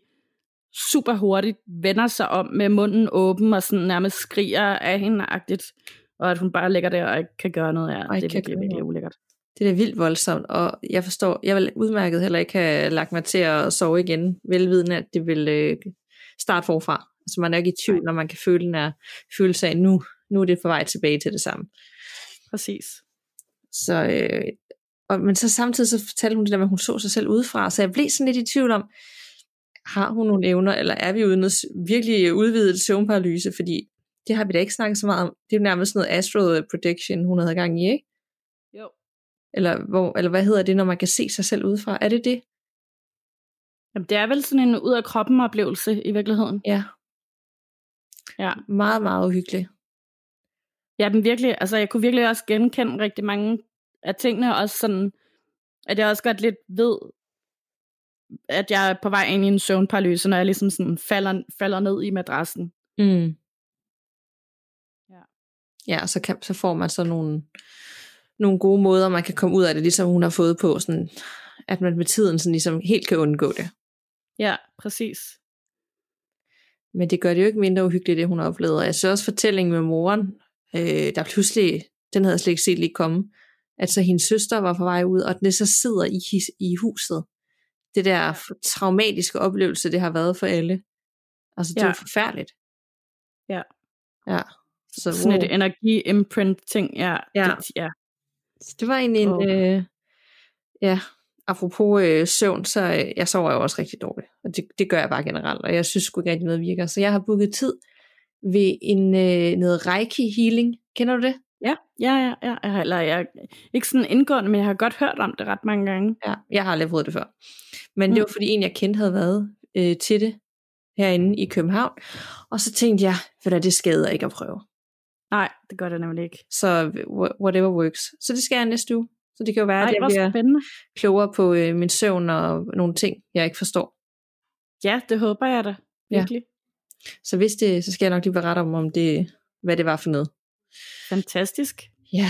super hurtigt vender sig om med munden åben og sådan nærmest skriger af hende agtigt, og at hun bare ligger der og ikke kan gøre noget af. det er virkelig, virkelig ulækkert. Det er da vildt voldsomt, og jeg forstår, jeg vil udmærket heller ikke have lagt mig til at sove igen, velvidende, at det vil øh, starte forfra. Altså man er ikke i tvivl, når man kan føle den her følelse af, nu, nu er det på vej tilbage til det samme. Præcis. Så, øh, og, men så samtidig så fortalte hun det der med, at hun så sig selv udefra, så jeg blev sådan lidt i tvivl om, har hun nogle evner, eller er vi uden virkelig udvidet søvnparalyse, fordi det har vi da ikke snakket så meget om. Det er jo nærmest noget astral projection, hun havde gang i, ikke? Jo. Eller, hvor, eller hvad hedder det, når man kan se sig selv udefra? Er det det? Jamen, det er vel sådan en ud af kroppen oplevelse i virkeligheden. Ja. Ja. Meget, meget uhyggeligt. Ja, den virkelig, altså jeg kunne virkelig også genkende rigtig mange af tingene, og sådan, at jeg også godt lidt ved, at jeg er på vej ind i en søvnparalyse, når jeg ligesom sådan falder, falder ned i madrassen. Mm. Ja. Ja, så, kan, så får man så nogle, nogle gode måder, man kan komme ud af det, ligesom hun har fået på, sådan, at man med tiden sådan ligesom helt kan undgå det. Ja, præcis. Men det gør det jo ikke mindre uhyggeligt, det hun har oplevet. Jeg synes også fortællingen med moren, øh, der pludselig, den havde jeg slet ikke set lige komme, at så hendes søster var på vej ud, og den så sidder i, i huset. Det der traumatiske oplevelse, det har været for alle. Altså, det ja. er forfærdeligt. Ja. Ja. Så, Sådan wow. et energi-imprint-ting, ja. Ja. Det, ja. Så det var egentlig oh. en, øh, ja, apropos øh, søvn, så øh, jeg sover jo også rigtig dårligt. Og det, det gør jeg bare generelt, og jeg synes sgu ikke rigtig noget virker. Så jeg har booket tid ved en øh, noget Reiki healing. Kender du det? Ja, ja, ja, ja. Jeg har, eller jeg, ikke sådan indgående, men jeg har godt hørt om det ret mange gange. Ja, jeg har aldrig prøvet det før. Men mm. det var fordi en, jeg kendte, havde været øh, til det herinde i København. Og så tænkte jeg, for det skader ikke at prøve. Nej, det gør det nemlig ikke. Så whatever works. Så det skal jeg næste uge. Så det kan jo være, Ej, at jeg bliver spændende. klogere på øh, min søvn og nogle ting, jeg ikke forstår. Ja, det håber jeg da. Virkelig. Ja. Så hvis det, så skal jeg nok lige berette om, om det, hvad det var for noget. Fantastisk. Ja.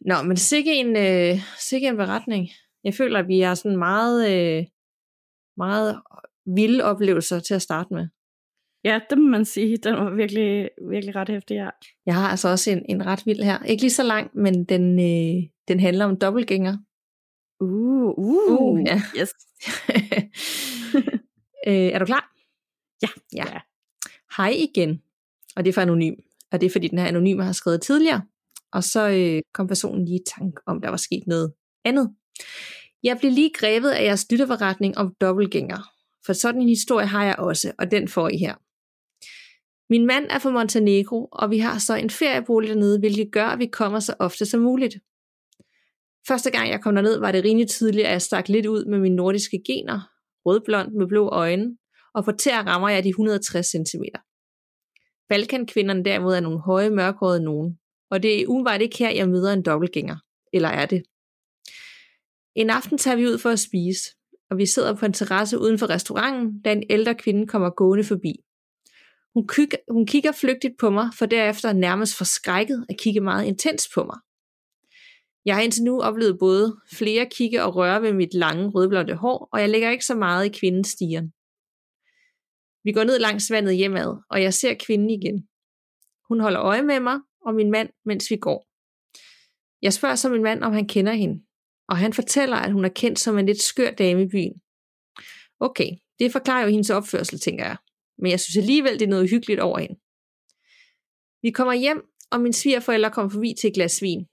Nå, men sikke en, øh, sikke en beretning. Jeg føler, at vi har sådan meget, øh, meget vilde oplevelser til at starte med. Ja, det må man sige. Den var virkelig, virkelig ret hæftig, ja. Jeg har altså også en, en ret vild her. Ikke lige så lang, men den, øh, den handler om dobbeltgænger. Uh, uh, uh ja. yes. [LAUGHS] øh, er du klar? Ja. ja. ja. Hej igen. Og det er for anonym. Og det er fordi, den her anonyme har skrevet tidligere. Og så øh, kom personen lige i tanke om, der var sket noget andet. Jeg blev lige grebet af jeres lytterforretning om dobbeltgænger. For sådan en historie har jeg også, og den får I her. Min mand er fra Montenegro, og vi har så en feriebolig dernede, hvilket gør, at vi kommer så ofte som muligt. Første gang jeg kom derned, var det rimelig tydeligt, at jeg stak lidt ud med mine nordiske gener, rødblond med blå øjne, og på tær rammer jeg de 160 cm. Balkankvinderne derimod er nogle høje, mørkhårede nogen, og det er umiddelbart ikke her, jeg møder en dobbeltgænger. Eller er det? En aften tager vi ud for at spise, og vi sidder på en terrasse uden for restauranten, da en ældre kvinde kommer gående forbi. Hun, kigger, hun kigger flygtigt på mig, for derefter nærmest forskrækket at kigge meget intens på mig. Jeg har indtil nu oplevet både flere kigge og røre ved mit lange rødblonde hår, og jeg lægger ikke så meget i kvindens stigen. Vi går ned langs vandet hjemad, og jeg ser kvinden igen. Hun holder øje med mig og min mand, mens vi går. Jeg spørger så min mand, om han kender hende, og han fortæller, at hun er kendt som en lidt skør dame i byen. Okay, det forklarer jo hendes opførsel, tænker jeg. Men jeg synes alligevel, det er noget hyggeligt over hende. Vi kommer hjem, og min svigerforældre kommer forbi til et glas vin.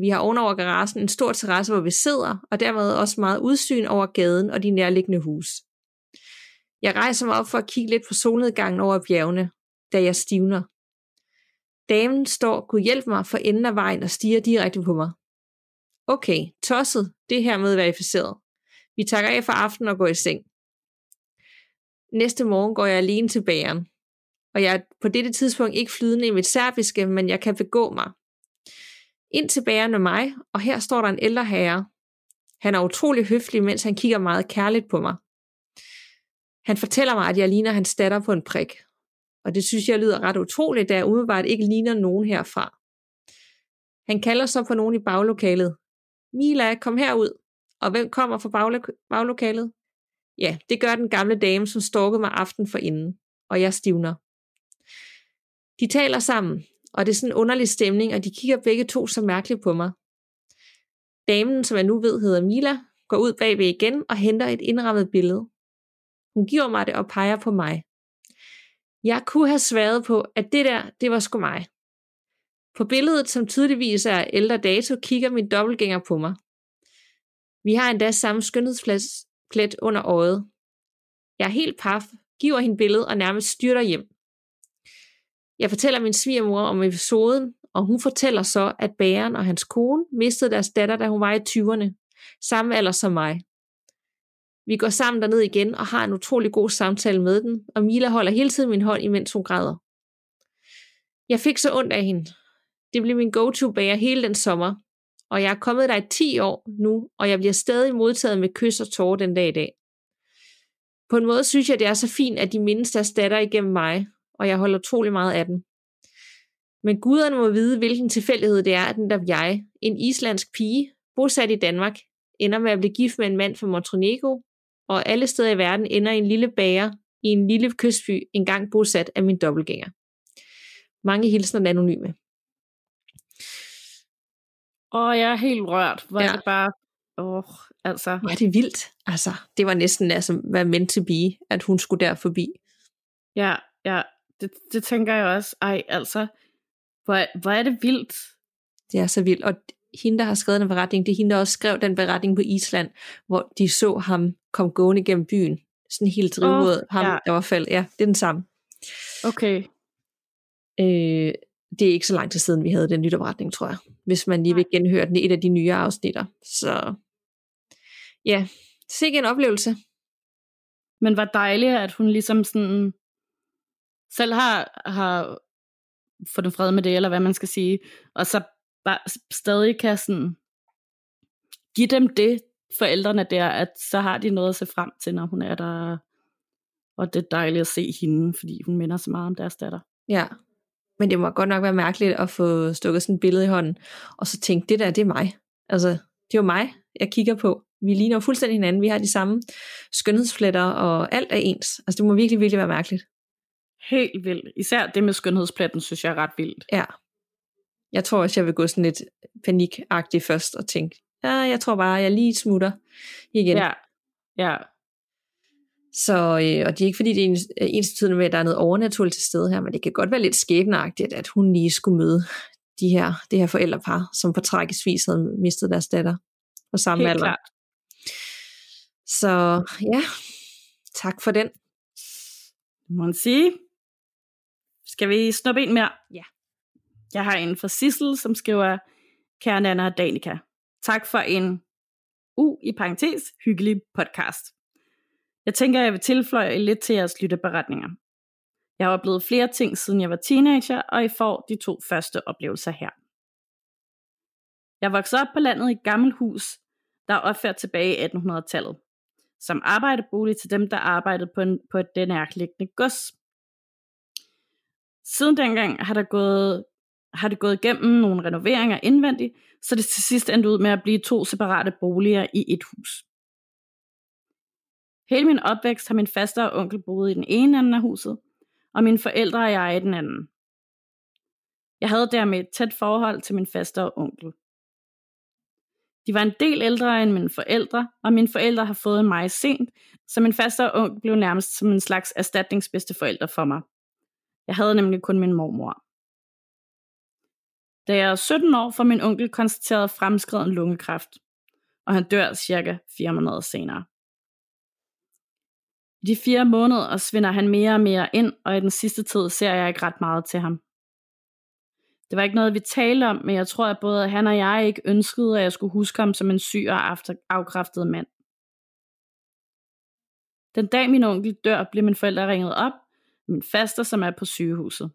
Vi har ovenover garagen en stor terrasse, hvor vi sidder, og dermed også meget udsyn over gaden og de nærliggende huse. Jeg rejser mig op for at kigge lidt på solnedgangen over bjergene, da jeg stivner. Damen står, kunne hjælpe mig for enden af vejen og stiger direkte på mig. Okay, tosset, det her med verificeret. Vi takker af for aftenen og går i seng. Næste morgen går jeg alene til bageren, og jeg er på dette tidspunkt ikke flydende i mit serbiske, men jeg kan begå mig. Ind til bageren med mig, og her står der en ældre herre. Han er utrolig høflig, mens han kigger meget kærligt på mig. Han fortæller mig, at jeg ligner hans datter på en prik, og det synes jeg lyder ret utroligt, da jeg umiddelbart ikke ligner nogen herfra. Han kalder så på nogen i baglokalet. Mila, kom herud. Og hvem kommer fra baglo- baglokalet? Ja, det gør den gamle dame, som stalkede mig aften for inden, og jeg stivner. De taler sammen, og det er sådan en underlig stemning, og de kigger begge to så mærkeligt på mig. Damen, som jeg nu ved hedder Mila, går ud bagved igen og henter et indrammet billede. Hun giver mig det og peger på mig. Jeg kunne have sværet på, at det der, det var sgu mig. På billedet, som tydeligvis er ældre dato, kigger min dobbeltgænger på mig. Vi har endda samme skønhedsplet under øjet. Jeg er helt paf, giver hende billedet og nærmest styrter hjem. Jeg fortæller min svigermor om episoden, og hun fortæller så, at bæren og hans kone mistede deres datter, da hun var i 20'erne. Samme alder som mig. Vi går sammen derned igen og har en utrolig god samtale med den, og Mila holder hele tiden min hånd, imens hun græder. Jeg fik så ondt af hende. Det blev min go-to-bager hele den sommer, og jeg er kommet der i 10 år nu, og jeg bliver stadig modtaget med kys og tårer den dag i dag. På en måde synes jeg, det er så fint, at de mindes deres datter igennem mig, og jeg holder utrolig meget af den. Men guderne må vide, hvilken tilfældighed det er, at den der jeg, en islandsk pige, bosat i Danmark, ender med at blive gift med en mand fra Montenegro, og alle steder i verden ender en lille bager i en lille kystby, engang bosat af min dobbeltgænger. Mange hilsner anonyme. Og jeg er helt rørt. Hvor ja. er det bare... Åh, oh, altså... Er det vildt. Altså, det var næsten altså, hvad meant to be, at hun skulle der forbi. Ja, ja. Det, det tænker jeg også. Ej, altså... Hvor, hvor er det vildt. Det er så vildt. Og hende, der har skrevet den beretning, det er hende, der også skrev den beretning på Island, hvor de så ham komme gående gennem byen. Sådan helt drivvåd. Oh, ham, ja. der var faldet. Ja, det er den samme. Okay. Øh, det er ikke så lang tid siden, vi havde den lytterberetning, tror jeg. Hvis man lige vil genhøre den i et af de nye afsnitter. Så ja, sikke en oplevelse. Men var dejligt, at hun ligesom sådan selv har, har fået fred med det, eller hvad man skal sige, og så bare stadig kan sådan give dem det, forældrene der, at så har de noget at se frem til, når hun er der, og det er dejligt at se hende, fordi hun minder så meget om deres datter. Ja, men det må godt nok være mærkeligt at få stukket sådan et billede i hånden, og så tænke, det der, det er mig. Altså, det er jo mig, jeg kigger på. Vi ligner fuldstændig hinanden. Vi har de samme skønhedsfletter, og alt er ens. Altså, det må virkelig, virkelig være mærkeligt. Helt vildt. Især det med skønhedspletten, synes jeg er ret vildt. Ja. Jeg tror også, jeg vil gå sådan lidt panikagtigt først og tænke, ja, jeg tror bare, jeg lige smutter igen. Ja, ja. Så, øh, og det er ikke fordi, det er ens betydende med, at der er noget overnaturligt til stede her, men det kan godt være lidt skæbneagtigt, at hun lige skulle møde de her, det her forældrepar, som på tragisk vis havde mistet deres datter på samme Helt alder. Klart. Så ja, tak for den. Må man sige. Skal vi snuppe en mere? Ja. Jeg har en fra Sissel, som skriver, Kære Nana og Danika, tak for en u i parentes hyggelig podcast. Jeg tænker, jeg vil tilføje lidt til jeres lytteberetninger. Jeg har oplevet flere ting, siden jeg var teenager, og I får de to første oplevelser her. Jeg voksede op på landet i et gammelt hus, der er opført tilbage i 1800-tallet, som arbejderbolig til dem, der arbejdede på, en, på et den nærliggende gods. Siden dengang har der gået har det gået igennem nogle renoveringer indvendigt, så det til sidst endte ud med at blive to separate boliger i et hus. Hele min opvækst har min faster og onkel boet i den ene ende af huset, og mine forældre og jeg i den anden. Jeg havde dermed et tæt forhold til min faster og onkel. De var en del ældre end mine forældre, og mine forældre har fået mig sent, så min faster og onkel blev nærmest som en slags erstatningsbedste forældre for mig. Jeg havde nemlig kun min mormor. Da jeg er 17 år, får min onkel konstateret fremskreden lungekræft, og han dør cirka 4 måneder senere. I de fire måneder svinder han mere og mere ind, og i den sidste tid ser jeg ikke ret meget til ham. Det var ikke noget, vi talte om, men jeg tror, at både han og jeg ikke ønskede, at jeg skulle huske ham som en syg og afkræftet mand. Den dag min onkel dør, bliver min forældre ringet op, min faster, som er på sygehuset.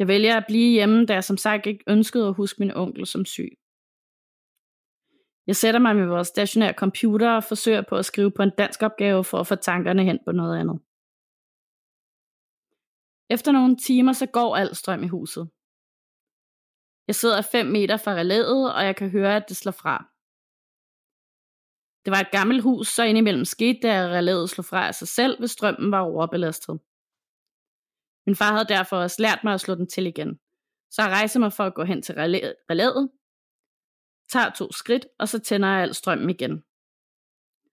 Jeg vælger at blive hjemme, da jeg som sagt ikke ønskede at huske min onkel som syg. Jeg sætter mig med vores stationære computer og forsøger på at skrive på en dansk opgave for at få tankerne hen på noget andet. Efter nogle timer så går al strøm i huset. Jeg sidder 5 meter fra relæet, og jeg kan høre, at det slår fra. Det var et gammelt hus, så indimellem skete det, at relæet slog fra af sig selv, hvis strømmen var overbelastet. Min far havde derfor også lært mig at slå den til igen. Så jeg rejser mig for at gå hen til relæet, tager to skridt, og så tænder jeg al strømmen igen.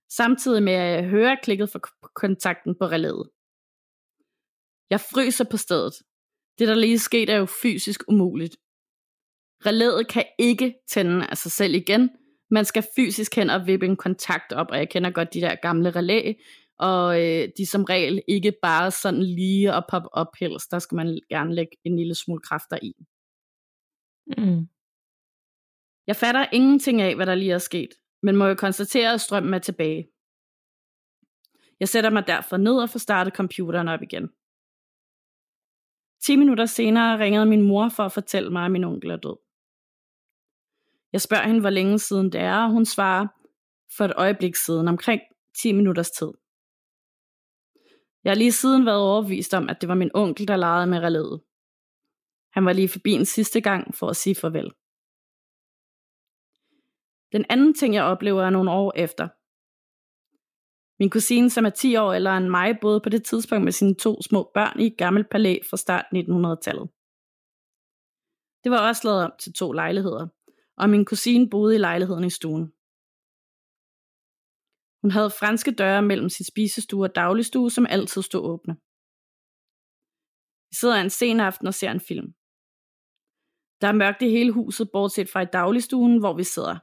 Samtidig med at jeg hører klikket for kontakten på relæet. Jeg fryser på stedet. Det, der lige skete, er jo fysisk umuligt. Relæet kan ikke tænde af sig selv igen. Man skal fysisk hen og vippe en kontakt op, og jeg kender godt de der gamle relæ, og øh, de som regel ikke bare sådan lige at poppe op helst. Der skal man gerne lægge en lille smule kræfter i. Mm. Jeg fatter ingenting af, hvad der lige er sket, men må jo konstatere, at strømmen er tilbage. Jeg sætter mig derfor ned og får startet computeren op igen. 10 minutter senere ringede min mor for at fortælle mig, at min onkel er død. Jeg spørger hende, hvor længe siden det er, og hun svarer, for et øjeblik siden, omkring 10 minutters tid. Jeg har lige siden været overbevist om, at det var min onkel, der legede med relæet. Han var lige forbi en sidste gang for at sige farvel. Den anden ting, jeg oplever, er nogle år efter. Min kusine, som er 10 år ældre end mig, boede på det tidspunkt med sine to små børn i et gammelt palæ fra start 1900-tallet. Det var også lavet om til to lejligheder, og min kusine boede i lejligheden i stuen. Hun havde franske døre mellem sin spisestue og dagligstue, som altid stod åbne. Vi sidder en sen aften og ser en film. Der er mørkt i hele huset, bortset fra i dagligstuen, hvor vi sidder.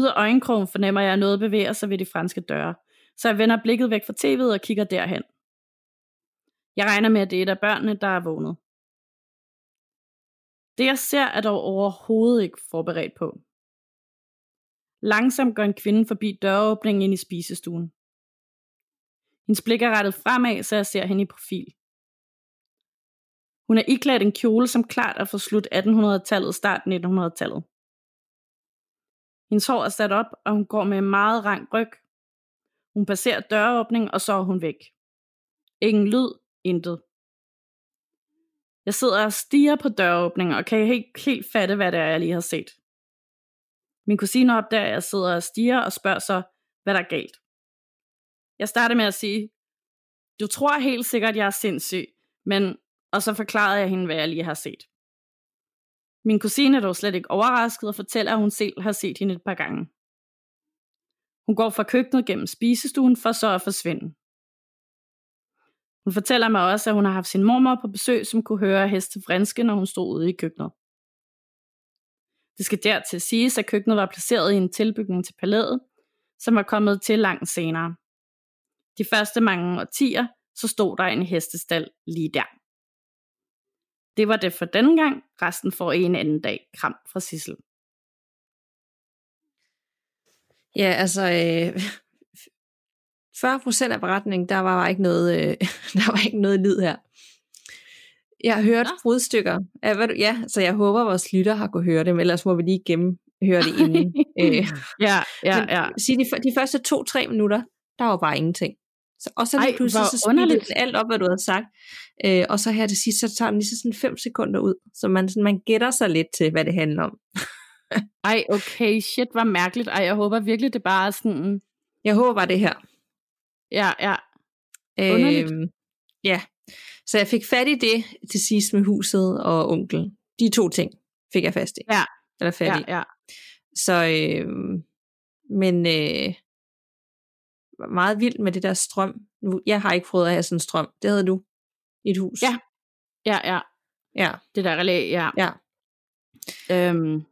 Ud af øjenkrogen fornemmer jeg, at noget bevæger sig ved de franske døre, så jeg vender blikket væk fra tv'et og kigger derhen. Jeg regner med, at det er et af børnene, der er vågnet. Det jeg ser er dog overhovedet ikke forberedt på. Langsomt går en kvinde forbi døråbningen ind i spisestuen. Hendes blik er rettet fremad, så jeg ser hende i profil. Hun er iklædt en kjole, som klart er fra slut 1800-tallet, start 1900-tallet. Hendes hår er sat op, og hun går med en meget rank ryg. Hun passerer døråbningen, og så er hun væk. Ingen lyd, intet. Jeg sidder og stiger på døråbningen, og kan ikke helt fatte, hvad det er, jeg lige har set. Min kusine opdager, at jeg sidder og stiger og spørger så, hvad der er galt. Jeg starter med at sige, du tror helt sikkert, jeg er sindssyg, men... Og så forklarede jeg hende, hvad jeg lige har set. Min kusine er dog slet ikke overrasket og fortæller, at hun selv har set hende et par gange. Hun går fra køkkenet gennem spisestuen for så at forsvinde. Hun fortæller mig også, at hun har haft sin mormor på besøg, som kunne høre heste vrinske, når hun stod ude i køkkenet. Det skal dertil siges, at køkkenet var placeret i en tilbygning til palæet, som var kommet til langt senere. De første mange årtier, så stod der en hestestal lige der. Det var det for denne gang. Resten får en anden dag. Kram fra Sissel. Ja, altså... Øh, 40 procent af beretningen, der var ikke noget, øh, [LAUGHS] der var ikke noget lyd her. Jeg har hørt brudstykker. Ja, hvad ja, så jeg håber, vores lytter har kunne høre dem, ellers må vi lige gennem høre det inden. [LAUGHS] øh. Ja, ja, Men, ja. Sige, de, de første to-tre minutter, der var bare ingenting. Så, og så Ej, lige pludselig, hvor så underligt. den alt op, hvad du havde sagt. Øh, og så her til sidst, så tager den lige så sådan 5 sekunder ud. Så man, sådan, man gætter sig lidt til, hvad det handler om. [LAUGHS] Ej, okay, shit, var mærkeligt. Ej, jeg håber virkelig, det bare er sådan... Jeg håber bare det her. Ja, ja. Underligt. Øhm, ja, så jeg fik fat i det til sidst med huset og onkel. De to ting fik jeg fast i. Ja. Eller fat Ja, i. ja. Så, øhm, men øh, meget vildt med det der strøm. Nu, jeg har ikke prøvet at have sådan en strøm. Det havde du i et hus. Ja. Ja, ja. Ja, Det der relæ, ja. ja. Øhm,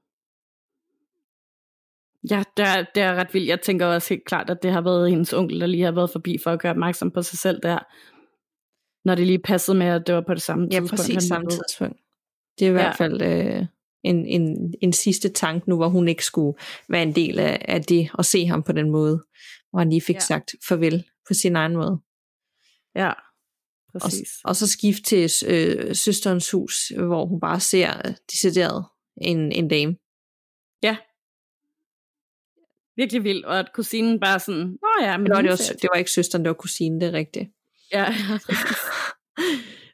ja, det er, det er ret vildt. Jeg tænker også helt klart, at det har været hendes onkel, der lige har været forbi for at gøre opmærksom på sig selv der. Når det lige passede med, at det var på det samme Ja, tidspunkt. præcis han samme tidspunkt. Det er i Ja. hvert fald øh, en, en, en sidste tank nu, hvor hun ikke skulle være en del af, af det, og se ham på den måde, hvor han lige fik Ja. ja. sagt farvel på sin egen måde. Ja, Og, præcis. og så skift til øh, søsterens hus, hvor hun bare ser øh, decideret en, en dame. Virkelig vildt, og at kusinen bare sådan, nå ja, men Men det, var, det var ikke søsteren, det var kusinen, det er rigtigt. Ja,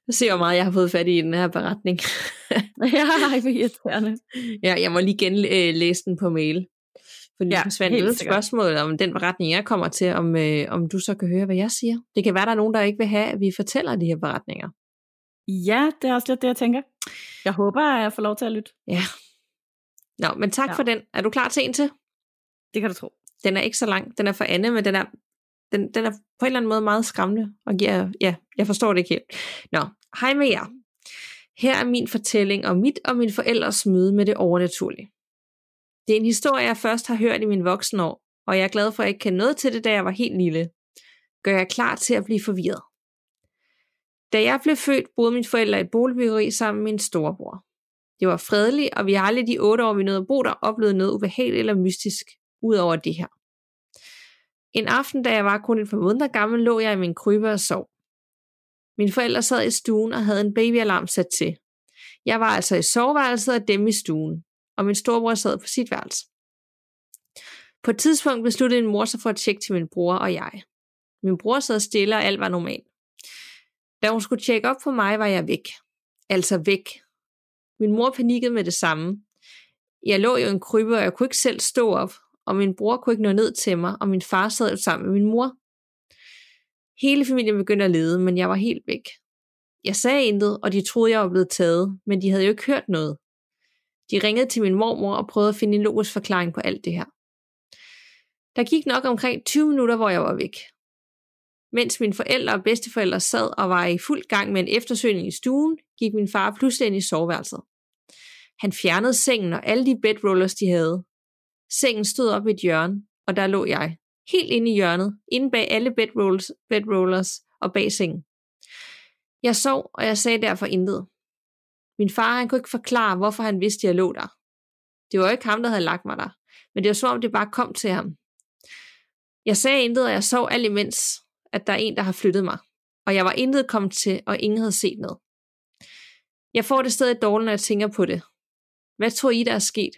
Jeg [LAUGHS] ser, hvor meget jeg har fået fat i den her beretning. [LAUGHS] ja, ej, hvor irriterende. ja, jeg må lige genlæse den på mail. Fordi Ja, ja, forsvandt helt et sikkert. spørgsmål om den beretning, jeg kommer til, om, øh, om du så kan høre, hvad jeg siger. Det kan være, der er nogen, der ikke vil have, at vi fortæller de her beretninger. Ja, det er også lidt det, jeg tænker. Jeg håber, at jeg får lov til at lytte. Ja. Nå, men tak Ja. ja. for den. Er du klar til en til? Det kan du tro. Den er ikke så lang. Den er for Anne, men den er, den, den er på en eller anden måde meget skræmmende. Og jeg, ja, jeg forstår det ikke helt. Nå, hej med jer. Her er min fortælling om mit og min forældres møde med det overnaturlige. Det er en historie, jeg først har hørt i mine voksne år, og jeg er glad for, at jeg ikke kendte noget til det, da jeg var helt lille. Gør jeg klar til at blive forvirret. Da jeg blev født, boede mine forældre i et boligbyggeri sammen med min storebror. Det var fredeligt, og vi har aldrig de otte år, vi nåede at bo der, oplevet noget ubehageligt eller mystisk, ud over det her. En aften, da jeg var kun et par måneder gammel, lå jeg i min krybe og sov. Mine forældre sad i stuen og havde en babyalarm sat til. Jeg var altså i soveværelset og dem i stuen, og min storebror sad på sit værelse. På et tidspunkt besluttede min mor sig for at tjekke til min bror og jeg. Min bror sad stille, og alt var normalt. Da hun skulle tjekke op på mig, var jeg væk. Altså væk. Min mor panikkede med det samme. Jeg lå jo i en krybe, og jeg kunne ikke selv stå op, og min bror kunne ikke nå ned til mig, og min far sad sammen med min mor. Hele familien begyndte at lede, men jeg var helt væk. Jeg sagde intet, og de troede, jeg var blevet taget, men de havde jo ikke hørt noget. De ringede til min mormor og prøvede at finde en logisk forklaring på alt det her. Der gik nok omkring 20 minutter, hvor jeg var væk. Mens mine forældre og bedsteforældre sad og var i fuld gang med en eftersøgning i stuen, gik min far pludselig ind i soveværelset. Han fjernede sengen og alle de bedrollers, de havde. Sengen stod op i et hjørne, og der lå jeg. Helt inde i hjørnet, inde bag alle bedrolls, bedrollers og bag sengen. Jeg sov, og jeg sagde derfor intet. Min far han kunne ikke forklare, hvorfor han vidste, at jeg lå der. Det var jo ikke ham, der havde lagt mig der, men det var som om, det bare kom til ham. Jeg sagde intet, og jeg sov alt imens, at der er en, der har flyttet mig. Og jeg var intet kommet til, og ingen havde set noget. Jeg får det stadig dårligt, når jeg tænker på det. Hvad tror I, der er sket?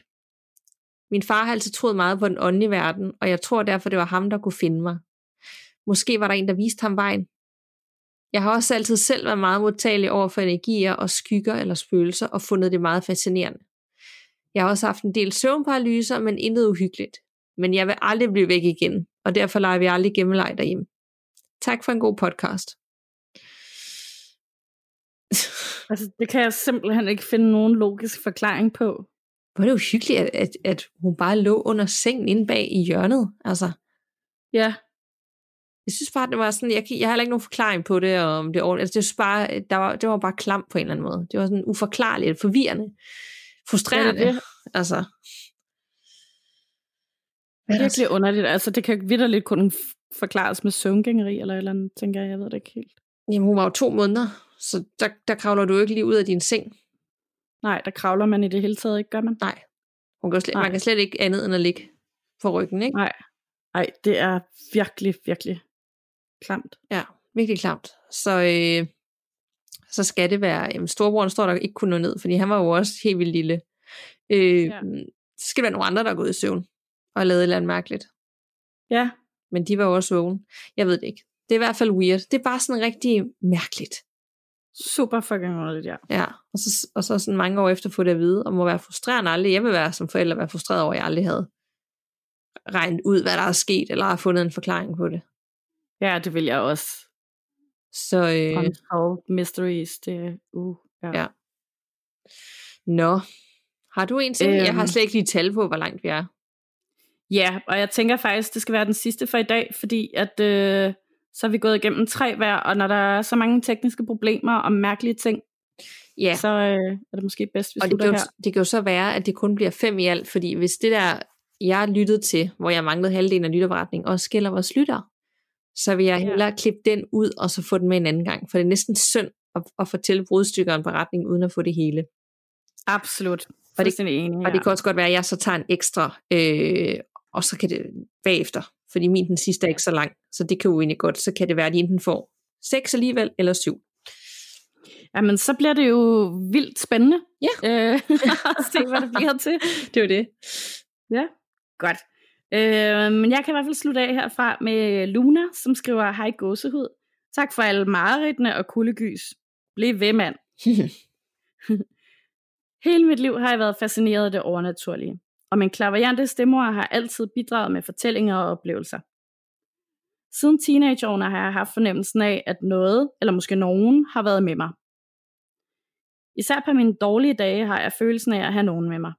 Min far har altid troet meget på den åndelige verden, og jeg tror derfor, det var ham, der kunne finde mig. Måske var der en, der viste ham vejen. Jeg har også altid selv været meget modtagelig over for energier og skygger eller spøgelser, og fundet det meget fascinerende. Jeg har også haft en del søvnparalyser, men intet uhyggeligt. Men jeg vil aldrig blive væk igen, og derfor leger vi aldrig gemmeleg derhjemme. Tak for en god podcast. Altså, det kan jeg simpelthen ikke finde nogen logisk forklaring på. Er det uhyggeligt, at, at, at hun bare lå under sengen inde bag i hjørnet. Altså, Ja, jeg synes bare, det var sådan, jeg, jeg har heller ikke nogen forklaring på det, og om det ordentligt. Altså, det, synes bare, der var, det var bare klam på en eller anden måde. Det var sådan uforklarligt, forvirrende, frustrerende. Ja, det det. Altså, virkelig underligt. Altså, det kan vidderligt kun forklares med søvngængeri eller eller andet, tænker jeg. Jeg ved det ikke helt. Jamen, hun var jo to måneder, så der, der kravler du jo ikke lige ud af din seng. Nej, der kravler man i det hele taget ikke, gør man? Nej. Hun kan slet, Nej. man kan slet ikke andet end at ligge på ryggen, ikke? Nej. Nej, det er virkelig, virkelig klamt. Ja, virkelig klamt. Så, øh, så skal det være, jamen storebroren står der ikke kunne nå ned, fordi han var jo også helt vildt lille. Øh, Ja. Så skal det være nogle andre, der er gået i søvn og lavet et eller andet mærkeligt. Ja, Men de var jo også vågen. Jeg ved det ikke. Det er i hvert fald weird. Det er bare sådan rigtig mærkeligt. Super fucking underligt, ja. Ja, og så, og så sådan mange år efter få det at vide, og må være frustrerende aldrig. Jeg vil være som forælder være frustreret over, at jeg aldrig havde regnet ud, hvad der er sket, eller har fundet en forklaring på det. Ja, det vil jeg også. Så, øh, Unsolved mysteries, det uh, ja. Ja. nå. Har du en til? Øhm, jeg har Øhm. slet ikke lige tal på, hvor langt vi er. Ja, og jeg tænker faktisk, det skal være den sidste for i dag, fordi at øh, så er vi gået igennem tre hver, og når der er så mange tekniske problemer og mærkelige ting, Ja, så øh, er det måske bedst, vi og det kan, jo, her. det kan jo så være, at det kun bliver fem i alt, fordi hvis det der, jeg lyttede til, hvor jeg manglede halvdelen af lytterberetningen, også gælder vores lytter, så vil jeg Ja. hellere klippe den ud, og så få den med en anden gang, for det er næsten synd at, at fortælle brudstykker en beretning, uden at få det hele. Absolut. Og det- enig, Og det kan også godt være, at jeg så tager en ekstra, øh, og så kan det bagefter, fordi min den sidste er ikke så lang, så det kan jo egentlig godt, så kan det være, at de enten får seks alligevel, eller syv. Jamen, så bliver det jo vildt spændende. Ja. Øh, [LAUGHS] se, hvad det bliver til. [LAUGHS] Det var det. Ja, godt. Øh, men jeg kan i hvert fald slutte af herfra med Luna, som skriver, hej gåsehud. Tak for alle mareridtene og kuldegys. Bliv ved, mand. [LAUGHS] Hele mit liv har jeg været fascineret af det overnaturlige, og min klaverjante stemmer har altid bidraget med fortællinger og oplevelser. Siden teenageårene har jeg haft fornemmelsen af, at noget, eller måske nogen, har været med mig. Især på mine dårlige dage har jeg følelsen af at have nogen med mig.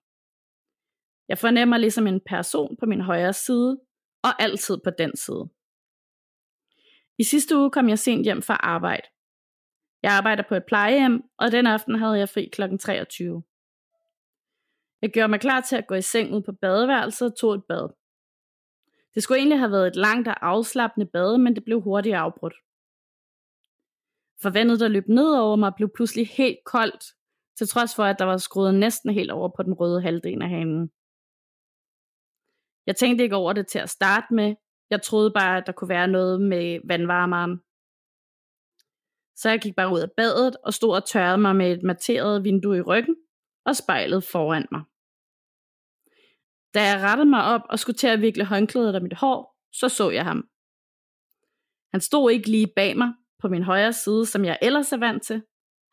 Jeg fornemmer ligesom en person på min højre side, og altid på den side. I sidste uge kom jeg sent hjem fra arbejde. Jeg arbejder på et plejehjem, og den aften havde jeg fri kl. 23. Jeg gjorde mig klar til at gå i seng ud på badeværelset og tog et bad. Det skulle egentlig have været et langt og afslappende bad, men det blev hurtigt afbrudt. For vandet, der løb ned over mig, blev pludselig helt koldt, til trods for, at der var skruet næsten helt over på den røde halvdel af hanen. Jeg tænkte ikke over det til at starte med. Jeg troede bare, at der kunne være noget med vandvarmeren. Så jeg gik bare ud af badet og stod og tørrede mig med et materet vindue i ryggen og spejlet foran mig. Da jeg rettede mig op og skulle til at vikle håndklædet af mit hår, så så jeg ham. Han stod ikke lige bag mig på min højre side, som jeg ellers er vant til.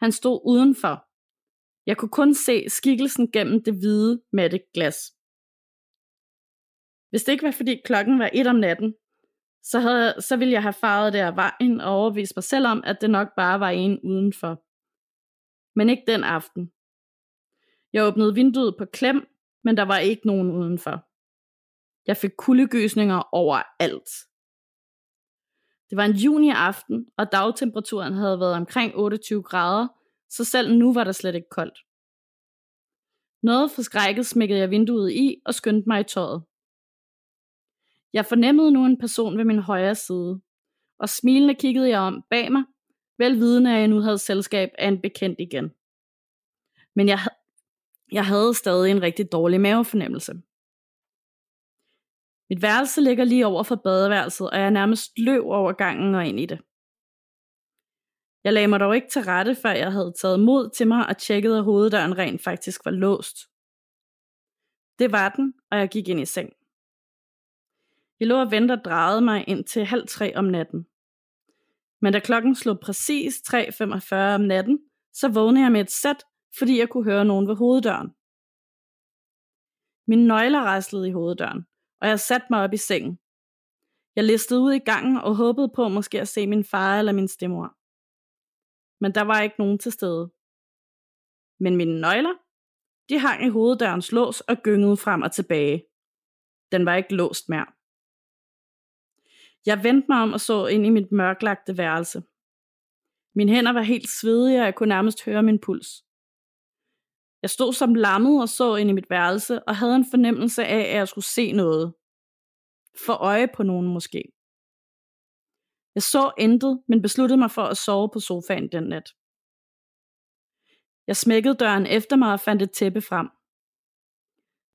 Han stod udenfor. Jeg kunne kun se skikkelsen gennem det hvide matte glas. Hvis det ikke var fordi klokken var et om natten, så, havde, så ville jeg have faret der vejen og overvist mig selv om, at det nok bare var en udenfor. Men ikke den aften. Jeg åbnede vinduet på klem, men der var ikke nogen udenfor. Jeg fik kuldegysninger overalt. Det var en juni aften, og dagtemperaturen havde været omkring 28 grader, så selv nu var der slet ikke koldt. Noget forskrækket smækkede jeg vinduet i og skyndte mig i tøjet. Jeg fornemmede nu en person ved min højre side, og smilende kiggede jeg om bag mig, velvidende at jeg nu havde selskab af en bekendt igen. Men jeg, jeg havde stadig en rigtig dårlig mavefornemmelse. Mit værelse ligger lige over for badeværelset, og jeg nærmest løb over gangen og ind i det. Jeg lagde mig dog ikke til rette, før jeg havde taget mod til mig og tjekket, at hoveddøren rent faktisk var låst. Det var den, og jeg gik ind i seng. Jeg lå og ventede og drejede mig ind til halv tre om natten. Men da klokken slog præcis 3.45 om natten, så vågnede jeg med et sæt, fordi jeg kunne høre nogen ved hoveddøren. Mine nøgler raslede i hoveddøren, og jeg satte mig op i sengen. Jeg listede ud i gangen og håbede på måske at se min far eller min stemor. Men der var ikke nogen til stede. Men mine nøgler, de hang i hoveddørens lås og gyngede frem og tilbage. Den var ikke låst mere. Jeg vendte mig om og så ind i mit mørklagte værelse. Mine hænder var helt svedige, og jeg kunne nærmest høre min puls. Jeg stod som lammet og så ind i mit værelse, og havde en fornemmelse af, at jeg skulle se noget. For øje på nogen måske. Jeg så intet, men besluttede mig for at sove på sofaen den nat. Jeg smækkede døren efter mig og fandt et tæppe frem.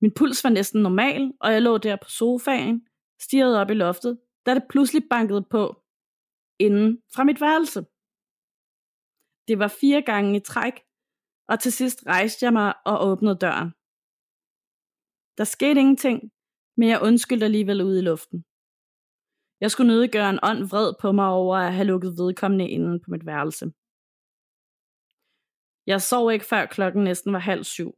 Min puls var næsten normal, og jeg lå der på sofaen, stirrede op i loftet, da det pludselig bankede på, inden fra mit værelse. Det var fire gange i træk, og til sidst rejste jeg mig og åbnede døren. Der skete ingenting, men jeg undskyldte alligevel ud i luften. Jeg skulle nødig gøre en ånd vred på mig over at have lukket vedkommende inden på mit værelse. Jeg sov ikke før klokken næsten var halv syv.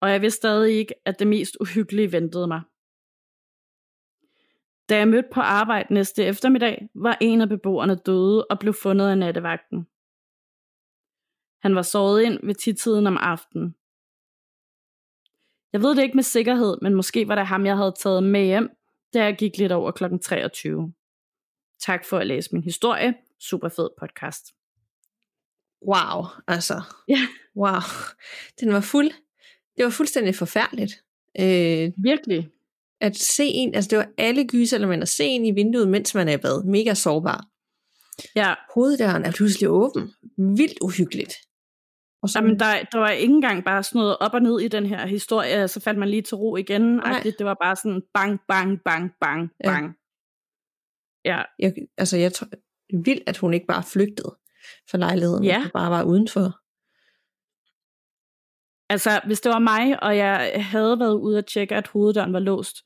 Og jeg vidste stadig ikke, at det mest uhyggelige ventede mig. Da jeg mødte på arbejde næste eftermiddag, var en af beboerne døde og blev fundet af nattevagten. Han var såret ind ved tidtiden om aftenen. Jeg ved det ikke med sikkerhed, men måske var det ham, jeg havde taget med hjem, da jeg gik lidt over kl. 23. Tak for at læse min historie. Super fed podcast. Wow, altså. Ja. Wow. Den var fuld. Det var fuldstændig forfærdeligt. Øh, Virkelig. at se en, altså det var alle gyselementer, at se en i vinduet, mens man er i bad. Mega sårbar. Ja, Hoveddøren er pludselig åben. Vildt uhyggeligt. Og så, Jamen, der, der var ikke engang bare sådan noget op og ned i den her historie, så faldt man lige til ro igen. Nej. Det var bare sådan bang, bang, bang, bang, Ja. bang. Ja, jeg, altså jeg tror, vildt, at hun ikke bare flygtede fra lejligheden, Ja. og bare var udenfor. altså hvis det var mig, og jeg havde været ude at tjekke, at hoveddøren var låst,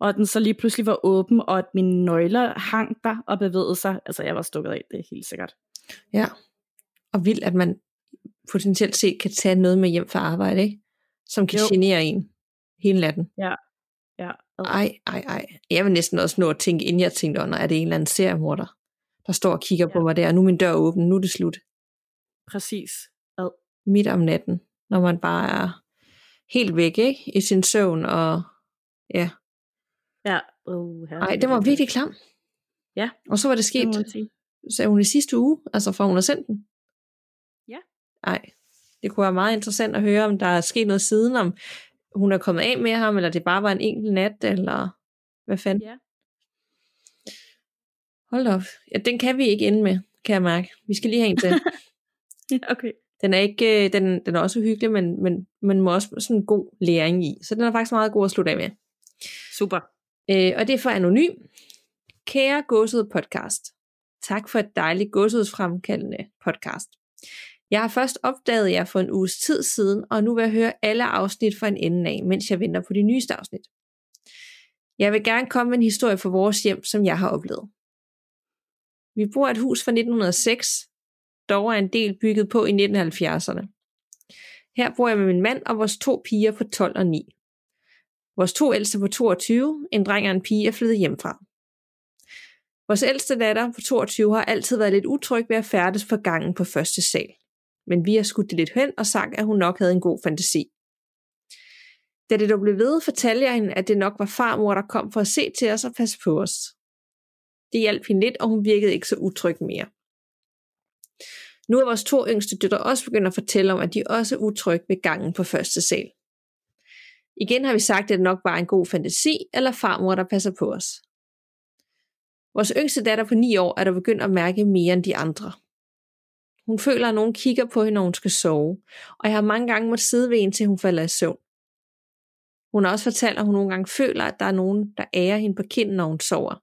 og den så lige pludselig var åben, og at mine nøgler hang der og bevægede sig, altså jeg var stukket af, det er helt sikkert. Ja. Og vildt, at man potentielt set kan tage noget med hjem fra arbejde, ikke? Som kan Jo. genere en hele natten. Ja. Ej, ej, ej. Jeg vil næsten også nå at tænke, inden jeg tænkte under, er det en eller anden seriemorder, der står og kigger ja. på Ja. mig der. Nu er min dør åben, nu er det slut. Præcis. Midt om natten, når man bare er helt væk, ikke? I sin søvn, og ja. Ja. Uh, Ej, det var virkelig klam. Ja. Og så var det det sket, sige. sagde hun i sidste uge, altså fra hun har sendt den. Ja. Ej, det kunne være meget interessant at høre, om der er sket noget siden, om hun er kommet af med ham, eller det bare var en enkelt nat, eller hvad fanden. Ja. Hold op. Ja, den kan vi ikke ende med, kan jeg mærke. Vi skal lige have en til. [LAUGHS] Okay. Den er ikke, øh, den, den er også hyggelig, men, men man må også sådan en god læring i. Så den er faktisk meget god at slutte af med. Super. Øh, og det er for anonym. Kære gåsede podcast. Tak for et dejligt gåsedsfremkaldende podcast. Jeg har først opdaget jer for en uges tid siden, og nu vil jeg høre alle afsnit fra en ende af, mens jeg venter på de nyeste afsnit. Jeg vil gerne komme med en historie fra vores hjem, som jeg har oplevet. Vi bor i et hus fra 1906, dog er en del bygget på i 1970'erne. Her bor jeg med min mand og vores to piger på 12 og 9. Vores to ældste på 22, en dreng og en pige, er flyttet hjemmefra. Vores ældste datter på 22 har altid været lidt utryg ved at færdes på gangen på første sal. Men vi har skudt det lidt hen og sagt, at hun nok havde en god fantasi. Da det dog blev ved, fortalte jeg hende, at det nok var farmor, der kom for at se til os og passe på os. Det hjalp hende lidt, og hun virkede ikke så utryg mere. Nu er vores to yngste døtre også begyndt at fortælle om, at de også er utrygge ved gangen på første sal. Igen har vi sagt, at det nok var en god fantasi, eller farmor, der passer på os. Vores yngste datter på 9 år er der begyndt at mærke mere end de andre. Hun føler, at nogen kigger på hende, når hun skal sove, og jeg har mange gange måttet sidde ved hende, til hun falder i søvn. Hun har også fortalt, at hun nogle gange føler, at der er nogen, der ærer hende på kinden, når hun sover.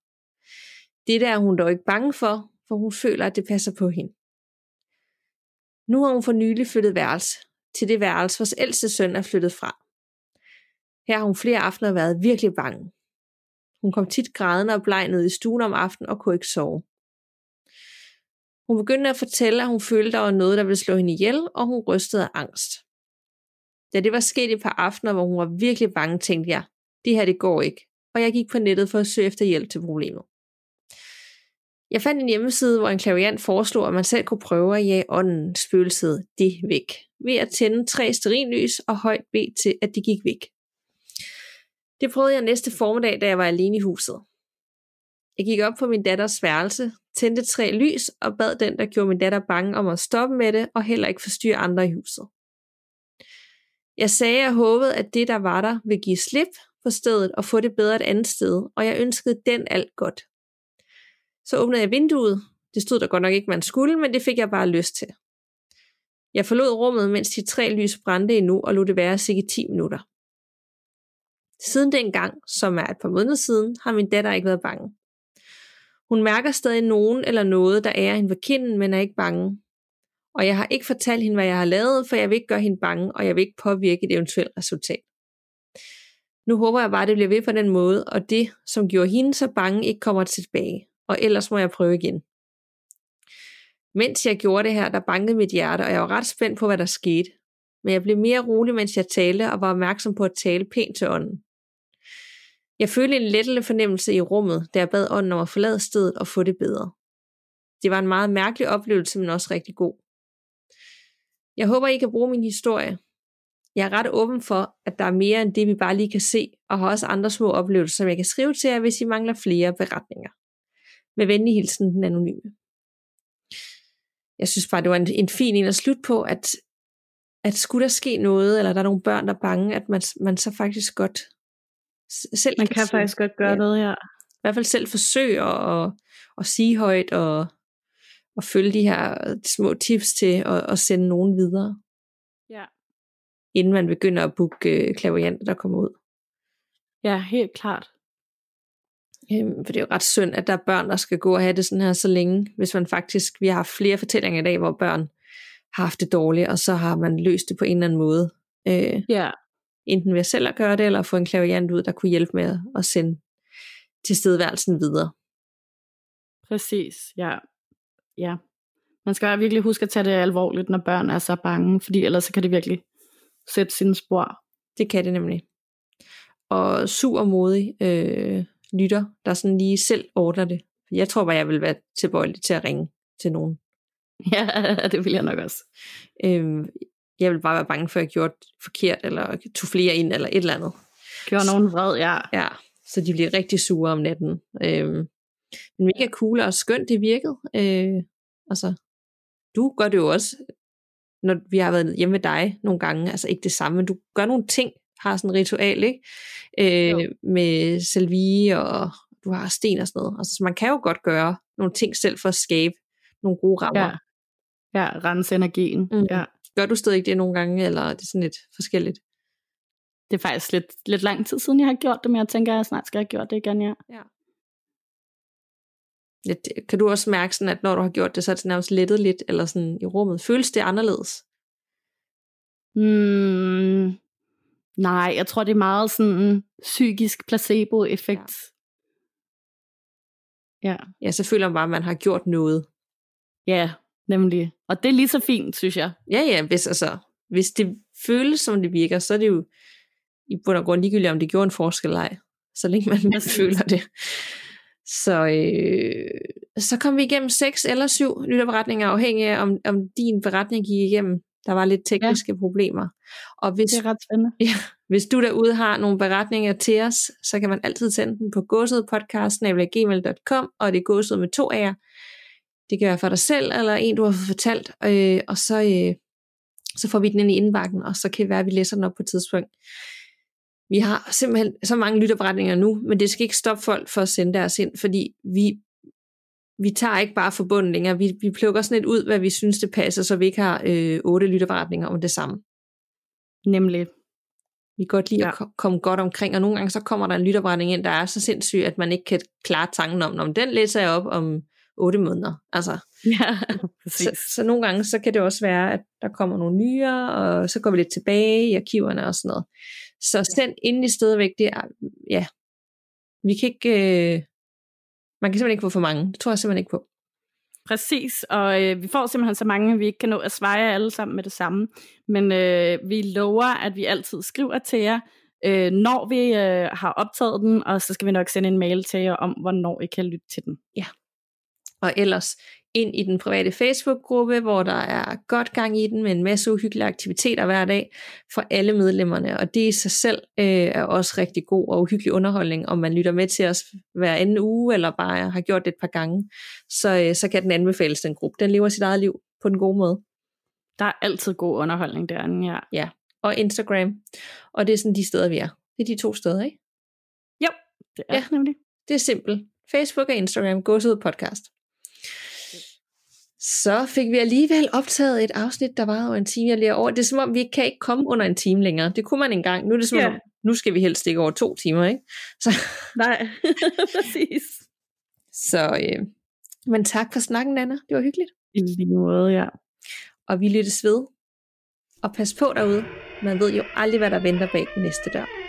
Det er hun dog ikke bange for, for hun føler, at det passer på hende. Nu har hun for nylig flyttet værelse til det værelse, vores ældste søn er flyttet fra. Her har hun flere aftener været virkelig bange. Hun kom tit grædende og bleg ned i stuen om aftenen og kunne ikke sove. Hun begyndte at fortælle, at hun følte, der var noget, der ville slå hende ihjel, og hun rystede af angst. Da det var sket et par aftener, hvor hun var virkelig bange, tænkte jeg, det her det går ikke, og jeg gik på nettet for at søge efter hjælp til problemet. Jeg fandt en hjemmeside, hvor en klaviant foreslog, at man selv kunne prøve at jage ånden, spøgelset, det væk, ved at tænde tre sterinlys og højt bede til, at de gik væk. Det prøvede jeg næste formiddag, da jeg var alene i huset. Jeg gik op på min datters værelse, tændte tre lys og bad den, der gjorde min datter bange om at stoppe med det og heller ikke forstyrre andre i huset. Jeg sagde, at jeg håbede, at det, der var der, ville give slip på stedet og få det bedre et andet sted, og jeg ønskede den alt godt. Så åbnede jeg vinduet. Det stod der godt nok ikke, man skulle, men det fik jeg bare lyst til. Jeg forlod rummet, mens de tre lys brændte endnu, og lod det være cirka 10 minutter. Siden dengang, som er et par måneder siden, har min datter ikke været bange. Hun mærker stadig nogen eller noget, der er hende ved kinden, men er ikke bange. Og jeg har ikke fortalt hende, hvad jeg har lavet, for jeg vil ikke gøre hende bange, og jeg vil ikke påvirke et eventuelt resultat. Nu håber jeg bare, at det bliver ved på den måde, og det, som gjorde hende så bange, ikke kommer tilbage. Og ellers må jeg prøve igen. Mens jeg gjorde det her, der bankede mit hjerte, og jeg var ret spændt på, hvad der skete. Men jeg blev mere rolig, mens jeg talte, og var opmærksom på at tale pænt til ånden. Jeg følte en lettende fornemmelse i rummet, da jeg bad ånden om at forlade stedet og få det bedre. Det var en meget mærkelig oplevelse, men også rigtig god. Jeg håber, I kan bruge min historie. Jeg er ret åben for, at der er mere end det, vi bare lige kan se, og har også andre små oplevelser, som jeg kan skrive til jer, hvis I mangler flere beretninger. Med venlig hilsen, den anonyme. Jeg synes bare, det var en, en fin en at slutte på, at, at skulle der ske noget, eller der er nogle børn, der er bange, at man, man så faktisk godt selv Man kan, kan faktisk godt gøre ja. noget, ja. I hvert fald selv forsøge at, at, at sige højt og, og følge de her små tips til at, at sende nogen videre. Ja. Inden man begynder at booke øh, klavianter, der kommer ud. Ja, helt klart. Øhm, for det er jo ret synd, at der er børn, der skal gå og have det sådan her så længe, hvis man faktisk, vi har haft flere fortællinger i dag, hvor børn har haft det dårligt, og så har man løst det på en eller anden måde. Øh, ja. Enten ved selv at gøre det, eller få en klaviant ud, der kunne hjælpe med at sende tilstedeværelsen videre. Præcis, ja. Ja. Man skal virkelig huske at tage det alvorligt, når børn er så bange, fordi ellers så kan det virkelig sætte sine spor. Det kan det nemlig. Og sur modig øh, lytter, der sådan lige selv ordner det. Jeg tror bare, jeg vil være tilbøjelig til at ringe til nogen. [LAUGHS] Ja, det vil jeg nok også. Øhm, jeg vil bare være bange for, at jeg gjorde forkert, eller tog flere ind, eller et eller andet. Gjorde nogen vred, ja. Ja, så de bliver rigtig sure om natten. Øhm, men mega cool og skønt, det virkede. Øh, altså, du gør det jo også, når vi har været hjemme med dig nogle gange, altså ikke det samme, men du gør nogle ting, har sådan et ritual, ikke? Øh, med selvi og du har sten og sådan noget. Altså, så man kan jo godt gøre nogle ting selv for at skabe nogle gode rammer. Ja, ja rense energien. Mm. Ja. Gør du stadig det nogle gange, eller er det sådan lidt forskelligt? Det er faktisk lidt, lidt lang tid siden, jeg har gjort det, men jeg tænker, at jeg snart skal have gjort det igen, ja. ja. Lidt, kan du også mærke sådan, at når du har gjort det, så er det nærmest lettet lidt, eller sådan i rummet? Føles det anderledes? Mm, nej, jeg tror, det er meget sådan psykisk placebo-effekt. Ja. ja. Ja, så føler man bare, at man har gjort noget. Ja, nemlig. Og det er lige så fint, synes jeg. Ja, ja, hvis, altså, hvis det føles, som det virker, så er det jo i bund og grund ligegyldigt, om det gjorde en forskel eller ej. Så længe man, man [LAUGHS] føler det. Så, øh, så kom vi igennem seks eller syv lytterberetninger, afhængig af, om, om din beretning gik igennem. Der var lidt tekniske ja. problemer. Og hvis, det er ret spændende. [LAUGHS] Ja, hvis du derude har nogle beretninger til os, så kan man altid sende den på gåsedpodcast.gmail.com, og det er gåsed med to af jer. Det kan være for dig selv, eller en, du har fået fortalt, øh, og så, øh, så får vi den ind i indbakken, og så kan det være, at vi læser den op på et tidspunkt. Vi har simpelthen så mange lytterberetninger nu, men det skal ikke stoppe folk for at sende deres ind, fordi vi, vi tager ikke bare forbundet længere. Vi, vi plukker sådan lidt ud, hvad vi synes, det passer, så vi ikke har øh, otte lytterberetninger om det samme. Nemlig. Vi kan godt lide ja. at komme godt omkring, og nogle gange så kommer der en lytterberetning ind, der er så sindssyg, at man ikke kan klare tanken om, om den læser jeg op om otte måneder. Altså, ja, [LAUGHS] så, så nogle gange så kan det også være, at der kommer nogle nyere, og så går vi lidt tilbage i arkiverne og sådan noget. Så send endelig stadigvæk, det er, ja, vi kan ikke, øh, man kan simpelthen ikke få for mange. Det tror jeg simpelthen ikke på. Præcis, og øh, vi får simpelthen så mange, at vi ikke kan nå at svare alle sammen med det samme. Men øh, vi lover, at vi altid skriver til jer, øh, når vi øh, har optaget den, og så skal vi nok sende en mail til jer om, hvornår I kan lytte til den. Ja. Og ellers ind i den private Facebook-gruppe, hvor der er godt gang i den med en masse uhyggelige aktiviteter hver dag for alle medlemmerne. Og det i sig selv øh, er også rigtig god og uhyggelig underholdning, om man lytter med til os hver anden uge, eller bare har gjort det et par gange. Så, øh, så kan den anbefales den gruppe. Den lever sit eget liv på den gode måde. Der er altid god underholdning derinde, ja. Ja, og Instagram. Og det er sådan de steder, vi er. Det er de to steder, ikke? Jo, det er ja, nemlig. Det er simpelt. Facebook og Instagram, gå ud podcast. Så fik vi alligevel optaget et afsnit, der var over en time. Jeg over. Det er som om, vi kan ikke komme under en time længere. Det kunne man engang. Nu er det som om, nu skal vi helst ikke over to timer, ikke? Så. [LAUGHS] Nej, [LAUGHS] præcis. Så, øh, men tak for snakken, Anna. Det var hyggeligt. I lige måde, ja. Og vi lyttes ved. Og pas på derude. Man ved jo aldrig, hvad der venter bag den næste dør.